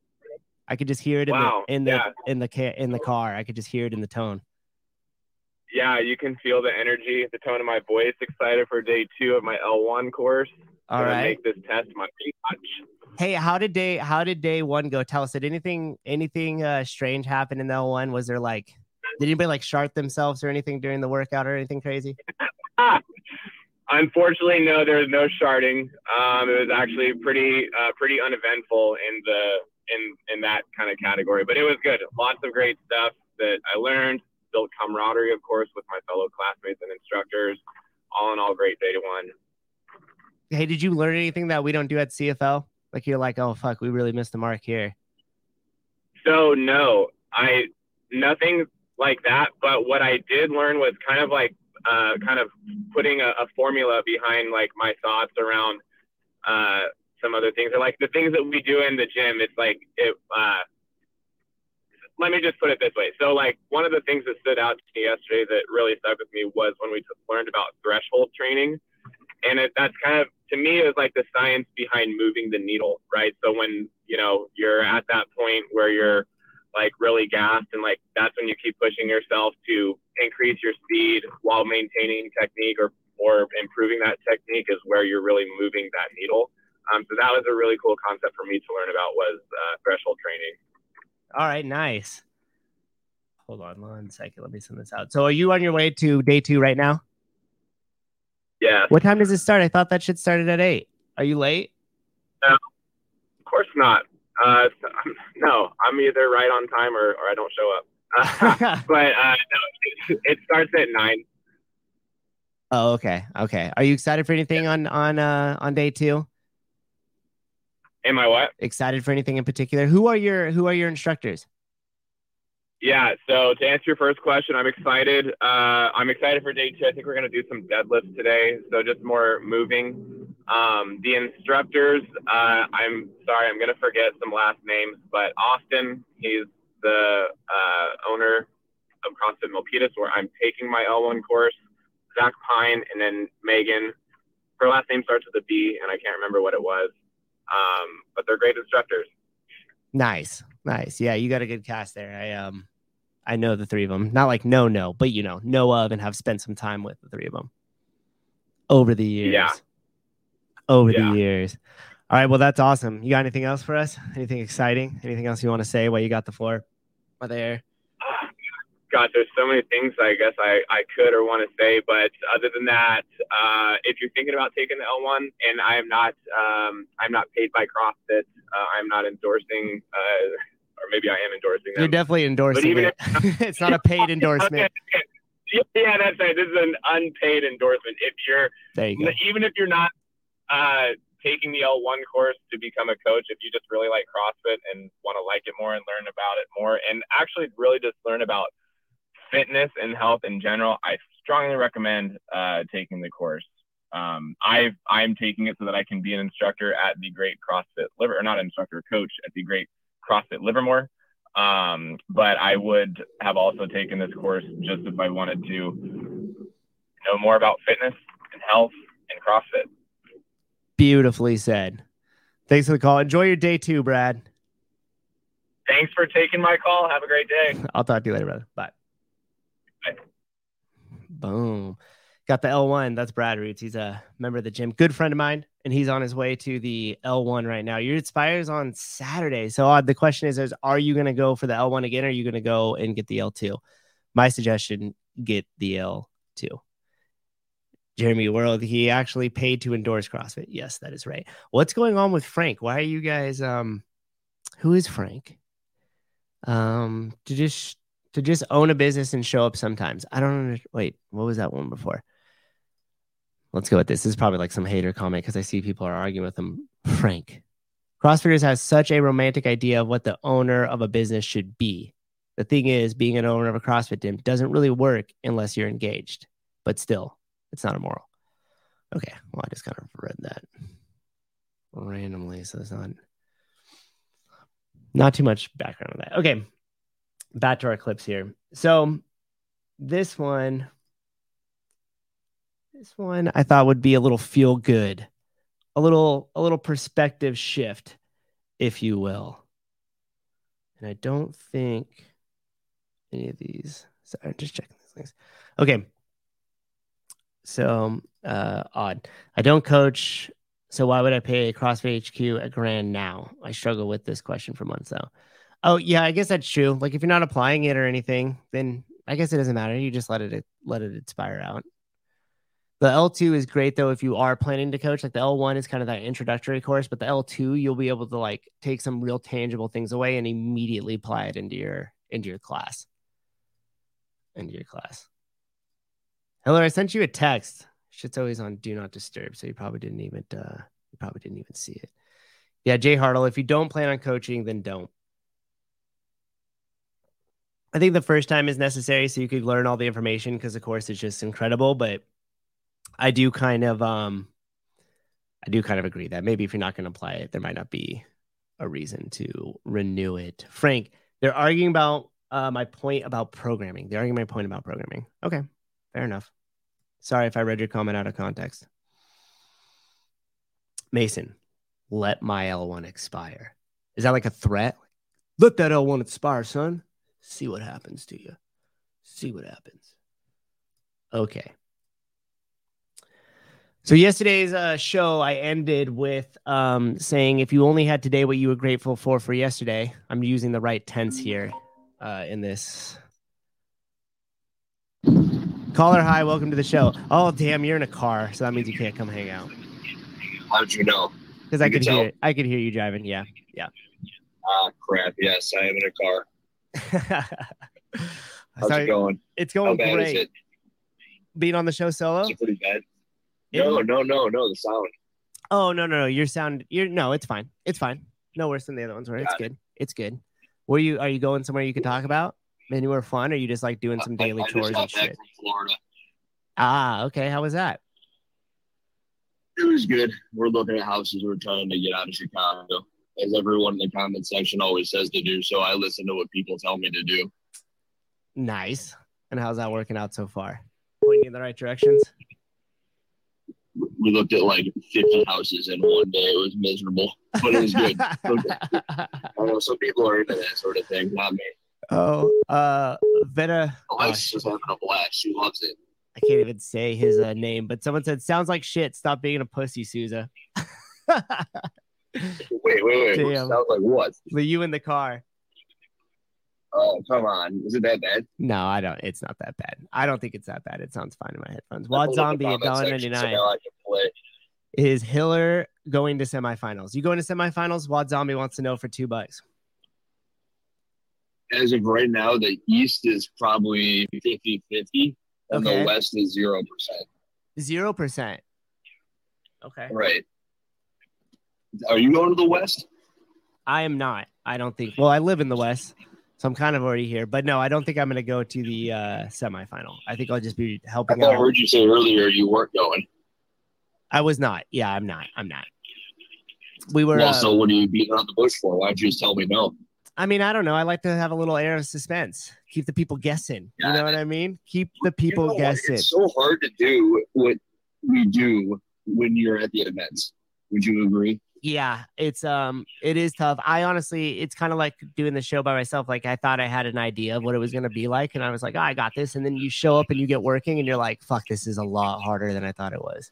I could just hear it in Wow, the in the yeah. in the ca- in the car. I could just hear it in the tone. Yeah, you can feel the energy, the tone of my voice. Excited for day two of my L1 course. All Make this test my retouch. Hey, how did day how did day one go? Tell us. Did anything anything uh, strange happen in the L1? Was there like did anybody like shart themselves or anything during the workout or anything crazy? Unfortunately, no. There was no sharding. Um, it was actually pretty uh, pretty uneventful in the in in that kind of category, but it was good. Lots of great stuff that I learned. Built camaraderie, of course, with my fellow classmates and instructors. All in all, great day to one. Hey, did you learn anything that we don't do at CFL? Like you're like, oh fuck, we really missed the mark here. So no, I nothing like that. But what I did learn was kind of like uh, kind of putting a, a, formula behind like my thoughts around uh, some other things or like the things that we do in the gym. It's like it. Uh, let me just put it this way. So like one of the things that stood out to me yesterday that really stuck with me was when we t- learned about threshold training, and it, that's kind of to me is like the science behind moving the needle, right? So when you know you're at that point where you're like really gassed and like that's when you keep pushing yourself to increase your speed while maintaining technique or or improving that technique is where you're really moving that needle. Um, so that was a really cool concept for me to learn about was uh, threshold training. All right, nice. Hold on one second. Let me send this out. So are you on your way to day two right now? Yeah. What time does it start? I thought that shit started at eight. Are you late? No, of course not. Uh, no, I'm either right on time or, or I don't show up. Uh, but uh, no, it, it, starts at nine. Oh, okay, okay. Are you excited for anything on on uh, on day two? Am I what? Excited for anything in particular? Who are your Who are your instructors? Yeah. So to answer your first question, I'm excited. Uh, I'm excited for day two. I think we're going to do some deadlifts today. So just more moving. Um, the instructors, uh, I'm sorry, I'm going to forget some last names, but Austin, he's the uh, owner of CrossFit Milpitas, where I'm taking my L1 course. Zach Pine, and then Megan. Her last name starts with a B, and I can't remember what it was. Um, but they're great instructors. Nice, nice. Yeah, you got a good cast there. I um, I know the three of them. Not like no, no, but you know, know of and have spent some time with the three of them over the years. Yeah over yeah. the years. All right. Well, that's awesome. You got anything else for us? Anything exciting? Anything else you want to say while you got the floor or there? God, there's so many things I guess I, I could or want to say, but other than that, uh, if you're thinking about taking the L1, and I am not, um, I'm not paid by CrossFit, uh, I'm not endorsing, uh, or maybe I am endorsing them. You're definitely endorsing it. If, it's not a paid endorsement. Yeah, that's right. This is an unpaid endorsement. If you're, you even if you're not uh, taking the L1 course to become a coach if you just really like CrossFit and want to like it more and learn about it more and actually really just learn about fitness and health in general, I strongly recommend uh, taking the course. Um, i I'm taking it so that I can be an instructor at the great CrossFit Liver, or not instructor, coach at the great CrossFit Livermore. Um, but I would have also taken this course just if I wanted to know more about fitness and health and CrossFit. Beautifully said. Thanks for the call. Enjoy your day too, Brad. Thanks for taking my call. Have a great day. I'll talk to you later, brother. Bye. Bye. Boom. Got the L1. That's Brad Roots. He's a member of the gym. Good friend of mine. And he's on his way to the L1 right now. Your expires on Saturday. So uh, the question is, is are you going to go for the L1 again? Or are you going to go and get the L2? My suggestion, get the L2. Jeremy World, he actually paid to endorse CrossFit. Yes, that is right. What's going on with Frank? Why are you guys um who is Frank? Um to just to just own a business and show up sometimes. I don't. Wait, what was that one before? Let's go with this. This is probably like some hater comment because I see people are arguing with him. Frank. CrossFitters has such a romantic idea of what the owner of a business should be. The thing is, being an owner of a CrossFit gym doesn't really work unless you're engaged. But still, it's not immoral. Okay. Well, I just kind of read that randomly, so it's not not too much background on that. Okay. Back to our clips here. So this one, this one I thought would be a little feel good, a little, a little perspective shift, if you will. And I don't think any of these. Sorry, I'm just checking these things. Okay. So uh, odd. I don't coach, so why would I pay CrossFit HQ a grand now? I struggle with this question for months though. Oh yeah, I guess that's true. Like if you're not applying it or anything, then I guess it doesn't matter. You just let it let it expire out. The L2 is great though if you are planning to coach. Like the L1 is kind of that introductory course, but the L2 you'll be able to like take some real tangible things away and immediately apply it into your into your class. Into your class. Hiller, I sent you a text. Shit's always on do not disturb, so you probably didn't even uh you probably didn't even see it. Yeah, Jay Hartle, if you don't plan on coaching, then don't. I think the first time is necessary so you could learn all the information because the course is just incredible, but I do kind of um I do kind of agree that maybe if you're not going to apply it, there might not be a reason to renew it. Frank, they're arguing about uh, my point about programming. They're arguing my point about programming. Okay, fair enough. Sorry if I read your comment out of context. Mason, let my L1 expire. Is that like a threat? Let that L1 expire, son. See what happens to you. See what happens. Okay. So yesterday's uh, show, I ended with um, saying, "If you only had today what you were grateful for for yesterday." I'm using the right tense here uh, in this. Caller, hi, welcome to the show. Oh, damn, you're in a car, so that means you can't come hang out. How'd you know? Because I You could hear. I could hear you driving. Yeah, yeah. Ah, crap. Yes, I am in a car. How's it going? It's How going bad great. is it? Being on the show solo. Is it pretty bad? No, no, no, no. The sound. Oh no, no, no. Your sound. You're no. It's fine. It's fine. No worse than the other ones. Were. It's Got it. good. It's good. Were you? Are you going somewhere you could talk about? Anywhere fun? Or are you just like doing some daily I just chores and back shit? from Florida. Ah, okay. How was that? It was good. We're looking at houses. We're trying to get out of Chicago, as everyone in the comment section always says to do. So I listen to what people tell me to do. Nice. And how's that working out so far? Pointing in the right directions. We looked at like 50 houses in one day. It was miserable, but it was good. I know some people are into that sort of thing, not me. oh, uh, Veta. oh, is having a blast. She loves it. I can't even say his uh, name, but someone said, "Sounds like shit. Stop being a pussy, Souza." Wait, wait, wait. Damn. Sounds like what? But you in the car. Oh, come on. Is it that bad? No, I don't. It's not that bad. I don't think it's that bad. It sounds fine in my headphones. I Wad pulled up the Zombie at comment dollar section, ninety so nine. now I can play. Is Hiller going to semifinals? You going to semifinals? Wad Zombie wants to know for two bucks. As of right now, the East is probably 50 50, and Okay. the West is 0%. Zero percent. Okay. Right. Are you going to the West? I am not. I don't think. Well, I live in the West, so I'm kind of already here. But no, I don't think I'm going to go to the uh, semifinal. I think I'll just be I helping I out. heard you say earlier you weren't going. I was not. Yeah, I'm not. I'm not. We were. well, uh, so what are you beating around the bush for? Why'd you just tell me no? I mean, I don't know. I like to have a little air of suspense. Keep the people guessing. You know what I mean? Keep the people You know guessing. It's so hard to do what we do when you're at the events. Would you agree? Yeah it's um it is tough i honestly it's kind of like doing the show by myself like i thought i had an idea of what it was going to be like and i was like oh, i got this and then you show up and you get working and you're like fuck this is a lot harder than i thought it was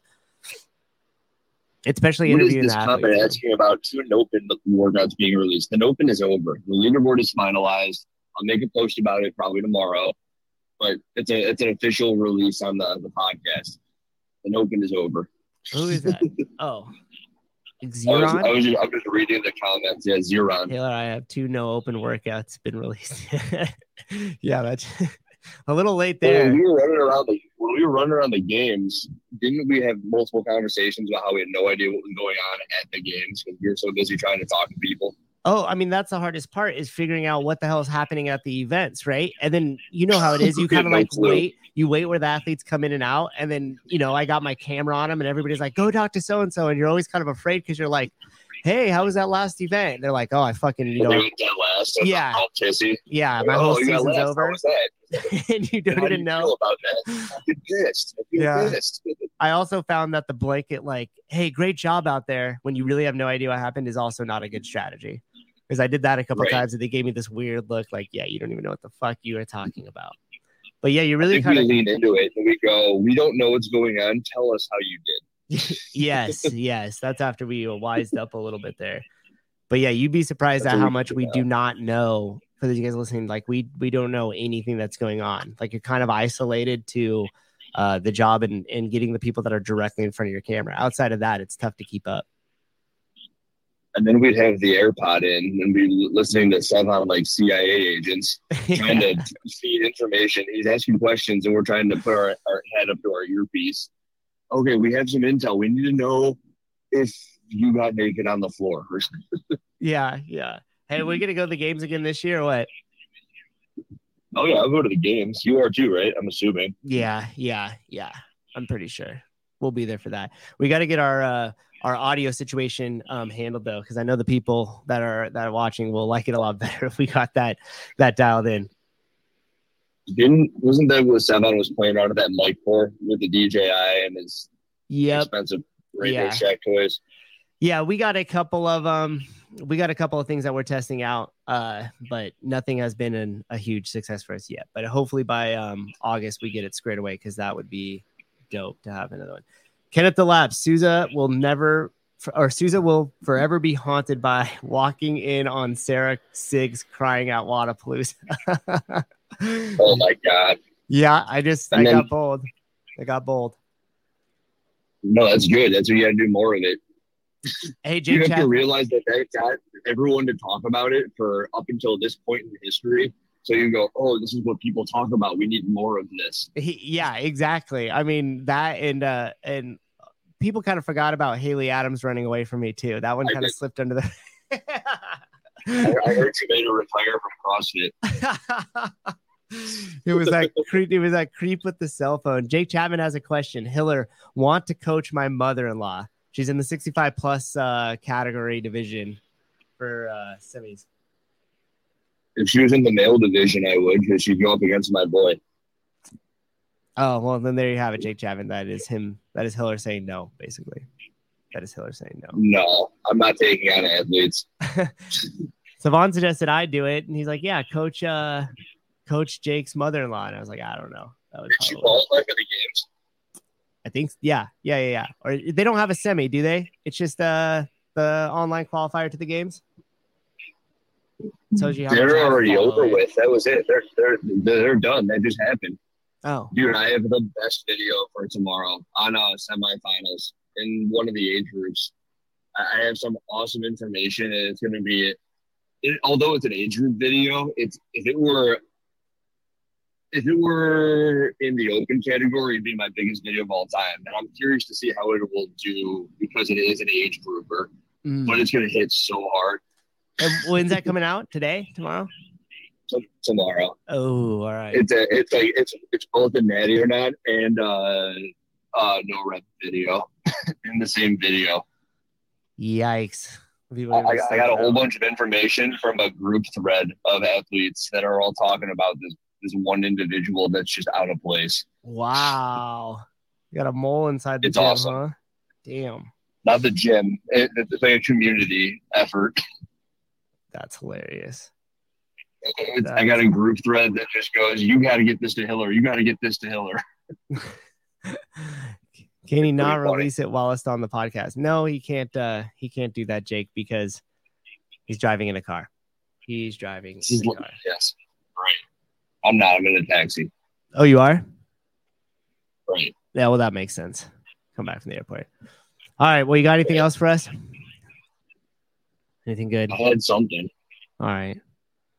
especially What is interviewing this the comment athletes asking about two Open workouts being released? The Open is over. The leaderboard is finalized. I'll make a post about it probably tomorrow, but it's a it's an official release on the the podcast. The Open is over. who is that oh I was, Xeron? I was just, I'm just reading the comments. Yeah, Xeron. Taylor, I have two no open workouts been released. yeah, that's a little late When there. we were running around the when we were running around the games, didn't we have multiple conversations about how we had no idea what was going on at the games because we were so busy trying to talk to people? Oh, I mean, that's the hardest part is figuring out what the hell is happening at the events, right? And then you know how it is. You kind of like wait, you wait where the athletes come in and out. And then, you know, I got my camera on them and everybody's like, go talk to so and so. And you're always kind of afraid because you're like, hey, how was that last event? And they're like, oh, I fucking, you know, went dead last. Yeah. yeah, my oh, whole season's last. Over. and you don't How do even you know. about that? I'm pissed. I feel Yeah. pissed. I also found that the blanket, like, hey, great job out there when you really have no idea what happened is also not a good strategy. Because I did that a couple Right. times and they gave me this weird look like, yeah, you don't even know what the fuck you are talking about. But yeah, you really kind of lean into it and we go, we don't know what's going on. Tell us how you did. yes, yes. That's after we wised up a little bit there. But yeah, you'd be surprised That's at how much we do not know. For those you guys are listening, like we we don't know anything that's going on. Like you're kind of isolated to uh, the job and, and getting the people that are directly in front of your camera. Outside of that, it's tough to keep up. And then we'd have the AirPod in and be listening to stuff on like CIA agents trying to feed information. He's asking questions and we're trying to put our, our head up to our earpiece. Okay, we have some intel. We need to know if you got naked on the floor. yeah, yeah. Hey, we're gonna go to the games again this year or what? Oh yeah, I'll go to the games. You are too, right? I'm assuming. Yeah, yeah, yeah. I'm pretty sure we'll be there for that. We got to get our uh, our audio situation um, handled though, because I know the people that are that are watching will like it a lot better if we got that that dialed in. Didn't wasn't that what Sevan was playing out of that mic for with the DJI and his yep. expensive Radio Yeah. Shack toys? Yeah, we got a couple of um we got a couple of things that we're testing out uh but nothing has been an, a huge success for us yet. But hopefully by um August we get it squared away cuz that would be dope to have another one. Kenneth the Lab, Souza will never or Souza will forever be haunted by walking in on Sarah Siggs crying out Wodapalooza. Oh my god! yeah, I just I then- got bold. I got bold. No, that's good. That's what you got to do more of it. Hey, You have Chad, to realize that they got everyone to talk about it for up until this point in history. So you go, oh, this is what people talk about. We need more of this. He, yeah, exactly. I mean that and uh and people kind of forgot about Haley Adams running away from me too. That one kind of slipped under the I, I heard you made a retire from CrossFit. it was that creep it was that creep with the cell phone. Jake Chapman has a question. Hiller want to coach my mother-in-law. She's in the 65 plus uh category division for uh semis. If she was in the male division, I would because she'd go up against my boy. Oh well then there you have it, Jake Chapman. That is him that is Hiller saying no, basically. That is Hiller saying no. No, I'm not taking on athletes. Sevan suggested I do it, and he's like, "Yeah, coach, uh, coach Jake's mother-in-law." And I was like, "I don't know." That Did she qualify for the games? I think, yeah, yeah, yeah, yeah. Or they don't have a semi, do they? It's just uh the online qualifier to the games. Tells you how They're already over it. with. That was it. They're they're they're done. That just happened. Oh, Dude, I have the best video for tomorrow on uh semifinals in one of the age groups. I I have some awesome information, and it's going to be. It, although it's an age group video, it's if it were if it were in the open category, it'd be my biggest video of all time. And I'm curious to see how it will do because it is an age grouper, Mm. but it's going to hit so hard And when's that coming out? Today? Tomorrow? tomorrow. Oh, all right. It's a, it's like it's it's both a natty or not and uh uh no rep video in the same video. Yikes! I, I got a whole bunch of information from a group thread of athletes that are all talking about this this one individual that's just out of place. Wow, you got a mole inside the It's gym, awesome. huh? Damn, Not the gym. It, it's like a community effort. that's hilarious. I got a group thread that just goes, "You got to get this to Hiller. You got to get this to Hiller." Can he not release it while it's on the podcast? No, he can't. Uh, he can't do that, Jake, because he's driving in a car. He's driving This is in a car. yes, right. I'm not. I'm in a taxi. Oh, you are? Right. Yeah. Well, that makes sense. Come back from the airport. All right. Well, you got anything else for us? Anything good? I had something. All right.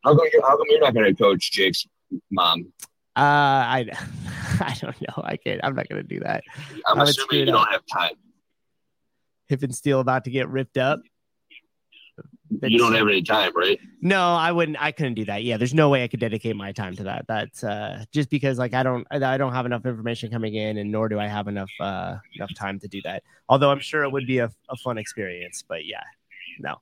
How come, you, how come you're not going to coach Jake's mom? Uh, I I don't know. I can't. I'm not gonna do that. I'm I assuming you don't have time. Hip and Steel about to get ripped up. You don't have any time, right? No, I wouldn't. I couldn't do that. Yeah, there's no way I could dedicate my time to that. That's uh, just because like I don't I don't have enough information coming in, and nor do I have enough uh, enough time to do that. Although I'm sure it would be a, a fun experience. But yeah, no.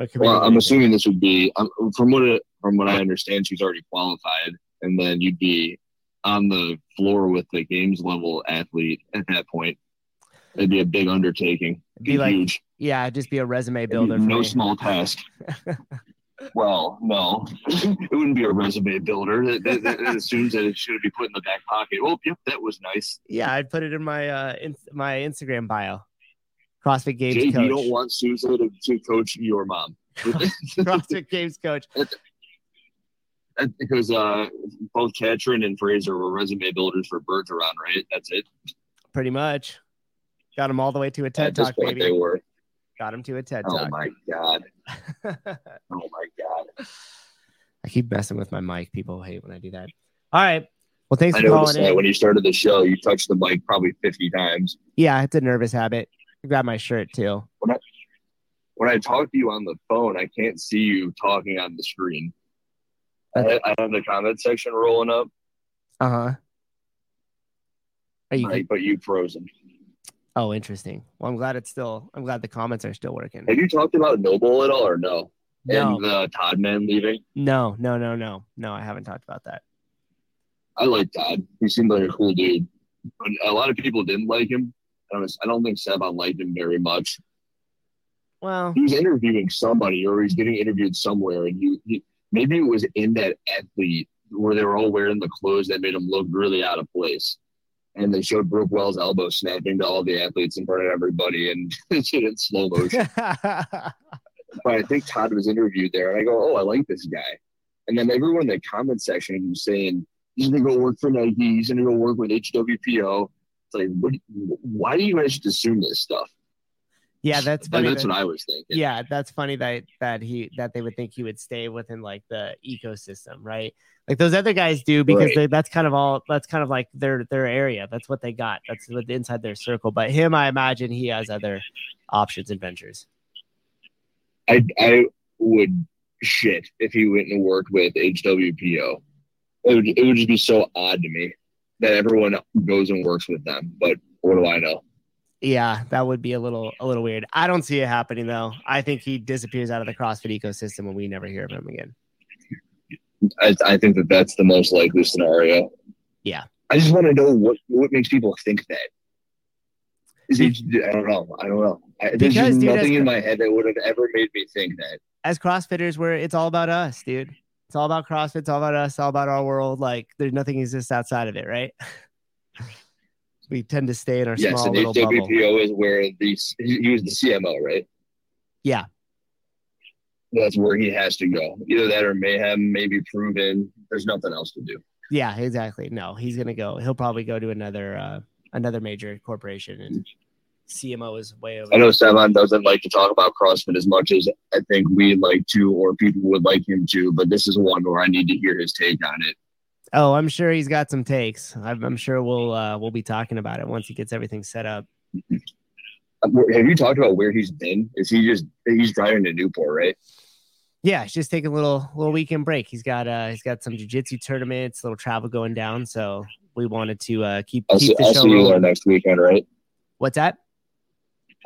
I could Well, really I'm assuming this would be um, from what it, from what I understand, she's already qualified, and then you'd be on the floor with the games level athlete at that point. It'd be a big undertaking. It'd be like huge. yeah, just be a resume builder. No me. small task. well, no, it wouldn't be a resume builder. That, that, that assumes that it should be put in the back pocket. Oh, yep, that was nice. Yeah, I'd put it in my uh in, my Instagram bio. CrossFit Games coach. you don't want Susan to, to coach your mom. CrossFit Games coach. That's Because uh, both Katrin and Fraser were resume builders for Bergeron, right? That's it. Pretty much. Got them all the way to a TED At talk, point, baby. they were. Got him to a TED Oh talk. Oh my god! Oh my god! I keep messing with my mic. People hate when I do that. All right. Well, thanks I for calling in. when you started the show, you touched the mic probably fifty times. Yeah, it's a nervous habit. Grab my shirt too. When I when I talk to you on the phone, I can't see you talking on the screen. I, I have the comment section rolling up, Uh huh. Are you? like, but you frozen. Oh, interesting. Well, I'm glad it's still. I'm glad the comments are still working. Have you talked about NOBULL at all, or no? No. And the Todd man leaving. No, no, no, no, no. I haven't talked about that. I like Todd. He seemed like a cool dude. But a lot of people didn't like him. I don't, I don't think Sevan liked him very much. Well, He was interviewing somebody, or he's getting interviewed somewhere, and he, he maybe it was in that athlete where they were all wearing the clothes that made him look really out of place. And they showed Brooke Wells' elbow snapping to all the athletes in front of everybody, and it's in slow motion. but I think Todd was interviewed there, and I go, "Oh, I like this guy." And then everyone in the comment section was saying, "He's gonna go work for Nike. He's gonna go work with HWPO." It's like, what, why do you guys just assume this stuff? yeah, that's And funny. that's that- what I was thinking. yeah, that's funny that that he that they would think he would stay within like the ecosystem, right? Like those other guys do because Right. they, that's kind of all. That's kind of like their their area. That's what they got. That's what inside their circle. But him, I imagine he has other options and ventures. I I would shit if he went and worked with HWPO. It would it would just be so odd to me that everyone goes and works with them. But what do I know? Yeah, that would be a little a little weird. I don't see it happening though. I think he disappears out of the CrossFit ecosystem and we never hear of him again. I, I think that that's the most likely scenario. Yeah. I just want to know what what makes people think that. Is he? I don't know. I don't know. I, there's Because, just dude, nothing as- in my head that would have ever made me think that. As CrossFitters, where it's all about us, dude. It's all about CrossFit. It's all about us. All about our world. Like there's nothing exists outside of it, right? we tend to stay in our Yes, small and little bubble. HWPO is where the he he was the CMO, right? Yeah. That's where he has to go. Either that or mayhem, maybe proven. There's nothing else to do. Yeah, exactly. No, he's gonna go. He'll probably go to another uh another major corporation and CMO is way over. I know Sevan doesn't like to talk about CrossFit as much as I think we'd like to, or people would like him to. But this is one where I need to hear his take on it. Oh, I'm sure he's got some takes. I'm, I'm sure we'll uh, we'll be talking about it once he gets everything set up. Have you talked about where he's been? Is he just he's driving to Newport, right? Yeah, he's just taking a little little weekend break. He's got uh he's got some jujitsu tournaments, a little travel going down. So we wanted to uh keep I'll, keep see, the I'll show see you there next weekend, right? What's that?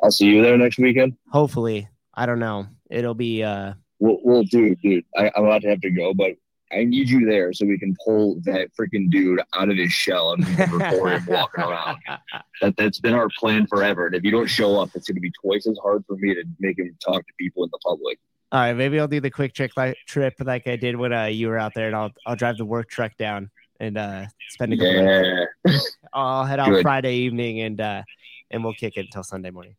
I'll see you there next weekend. Hopefully, I don't know. It'll be uh We'll, we'll do, dude. I, I'm about to have to go, but I need you there so we can pull that freaking dude out of his shell and record him walking around. That that's been our plan forever. And if you don't show up, it's going to be twice as hard for me to make him talk to people in the public. All right, maybe I'll do the quick trick like trip like I did when uh, you were out there, and I'll I'll drive the work truck down and uh spend a couple. Yeah. I'll head out Good. Friday evening and uh and we'll kick it until Sunday morning.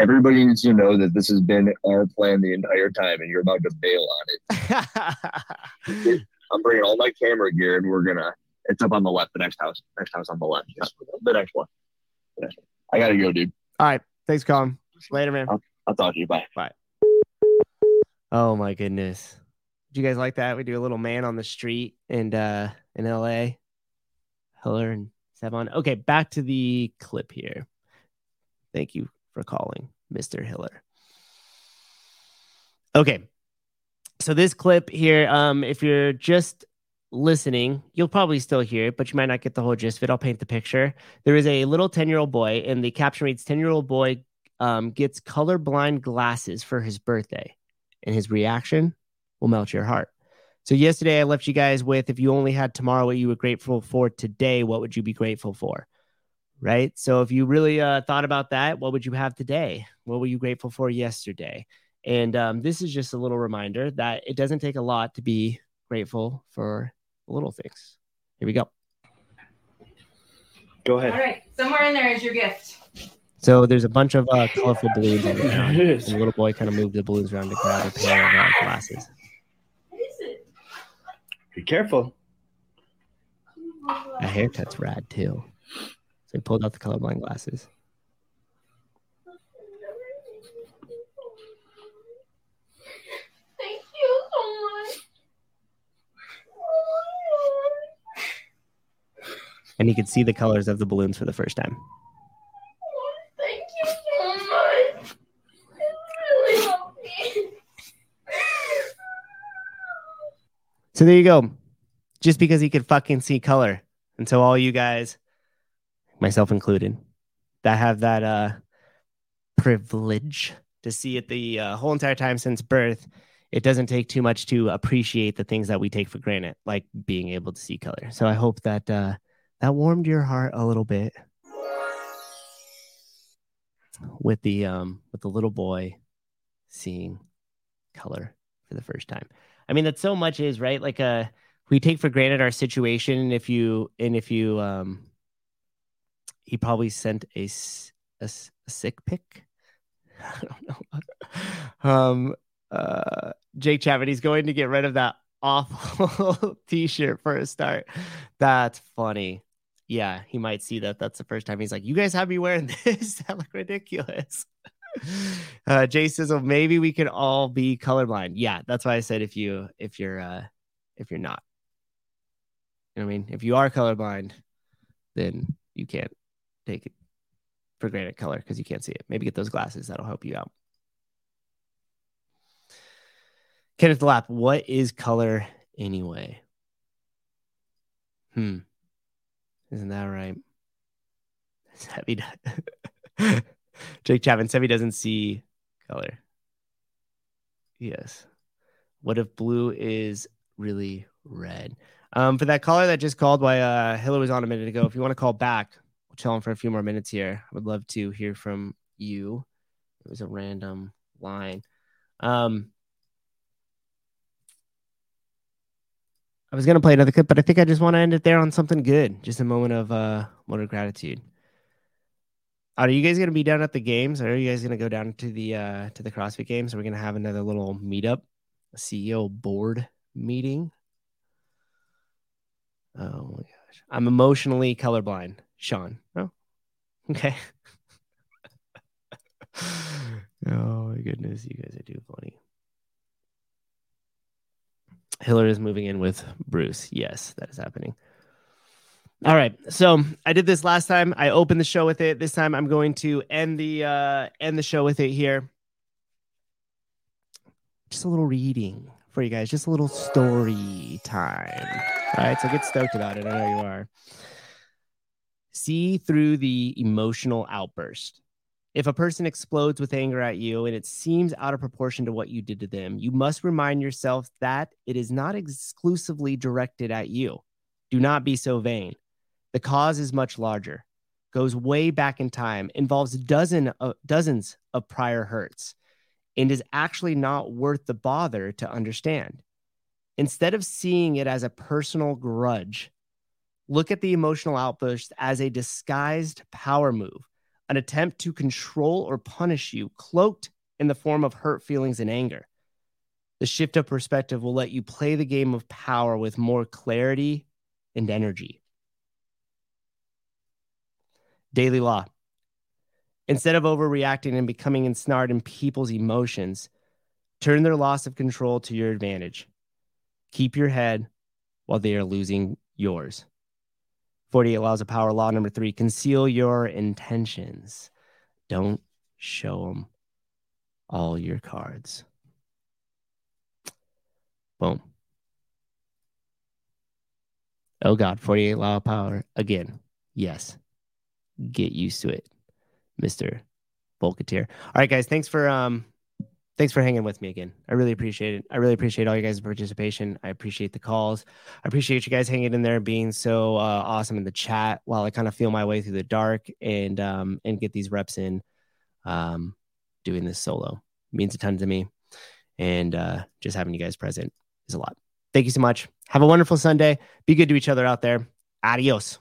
Everybody needs to know that this has been our plan the entire time, and you're about to bail on it. I'm bringing all my camera gear, and we're gonna. It's up on the left. The next house. Next house on the left. Just the next one. The next one. I gotta go, dude. All right, thanks, Colin. Later, man. I'll talk to you. Bye. Bye. Oh my goodness. Did you guys like that? We do a little man on the street and uh in LA. Hiller and Sevan. Okay, back to the clip here. Thank you for calling, Mr. Hiller. Okay. So this clip here, um, if you're just listening, you'll probably still hear it, but you might not get the whole gist of it. I'll paint the picture. There is a little 10-year-old boy, and the caption reads 10-year-old boy um, gets colorblind glasses for his birthday, and his reaction will melt your heart. So yesterday I left you guys with if you only had tomorrow what you were grateful for today, what would you be grateful for? Right. So if you really uh, thought about that, what would you have today? What were you grateful for yesterday? And um, this is just a little reminder that it doesn't take a lot to be grateful for the little things. Here we go. Go ahead. All right, somewhere in there is your gift. So there's a bunch of uh, colorful balloons on the ground. And the little boy kind of moved the balloons around to grab a pair of uh, glasses. What is it? Be careful. A haircut's rad too. So he pulled out the colorblind glasses. Thank you so much. And he could see the colors of the balloons for the first time. Thank you so much. It really helped me. So there you go. Just because he could fucking see color. And so all you guys, myself included, that have that uh privilege to see it the uh, whole entire time since birth, it doesn't take too much to appreciate the things that we take for granted, like being able to see color. So I hope that uh that warmed your heart a little bit with the um with the little boy seeing color for the first time. I mean, that so much is right. Like, uh, we take for granted our situation. And if you, and if you, um, he probably sent a a sick pic. I don't know. um, uh, Jake Chapman, he's going to get rid of that awful t-shirt for a start. That's funny. Yeah, he might see that. That's the first time he's like, "You guys have me wearing this? that look ridiculous." uh jay says oh maybe we could all be colorblind yeah that's why i said if you if you're uh if you're not you know i mean if you are colorblind then you can't take it for granted color because you can't see it maybe get those glasses that'll help you out kenneth lap what is color anyway hmm isn't that right it's heavy Jake Chapman, Sevi doesn't see color. Yes. What if blue is really red? Um, for that caller that just called while uh, Hiller was on a minute ago, if you want to call back, we'll for a few more minutes here. I would love to hear from you. It was a random line. Um, I was gonna play another clip, but I think I just want to end it there on something good. Just a moment of uh, moment of gratitude. Are you guys gonna be down at the games? Or are you guys gonna go down to the uh to the CrossFit games? Are we gonna have another little meetup, a CEO board meeting? Oh my gosh. I'm emotionally colorblind, Sean. Oh, okay. oh my goodness, you guys are too funny. Hillary is moving in with Bruce. Yes, that is happening. All right. So I did this last time. I opened the show with it. This time I'm going to end the uh end the show with it here. Just a little reading for you guys, just a little story time. All right. So get stoked about it. I know you are. See through the emotional outburst. If a person explodes with anger at you and it seems out of proportion to what you did to them, you must remind yourself that it is not exclusively directed at you. Do not be so vain. The cause is much larger, goes way back in time, involves dozen of, dozens of prior hurts, and is actually not worth the bother to understand. Instead of seeing it as a personal grudge, look at the emotional outburst as a disguised power move, an attempt to control or punish you, cloaked in the form of hurt feelings and anger. The shift of perspective will let you play the game of power with more clarity and energy. Daily law. Instead of overreacting and becoming ensnared in people's emotions, turn their loss of control to your advantage. Keep your head while they are losing yours. 48 laws of power law number three conceal your intentions. Don't show them all your cards. Boom. Oh God, 48 law of power again. Yes. Get used to it, Mr. Volkateer. All right, guys. Thanks for um thanks for hanging with me again. I really appreciate it. I really appreciate all you guys' participation. I appreciate the calls. I appreciate you guys hanging in there being so uh, awesome in the chat while I kind of feel my way through the dark and um and get these reps in um doing this solo. It means a ton to me. And uh just having you guys present is a lot. Thank you so much. Have a wonderful Sunday. Be good to each other out there. Adios.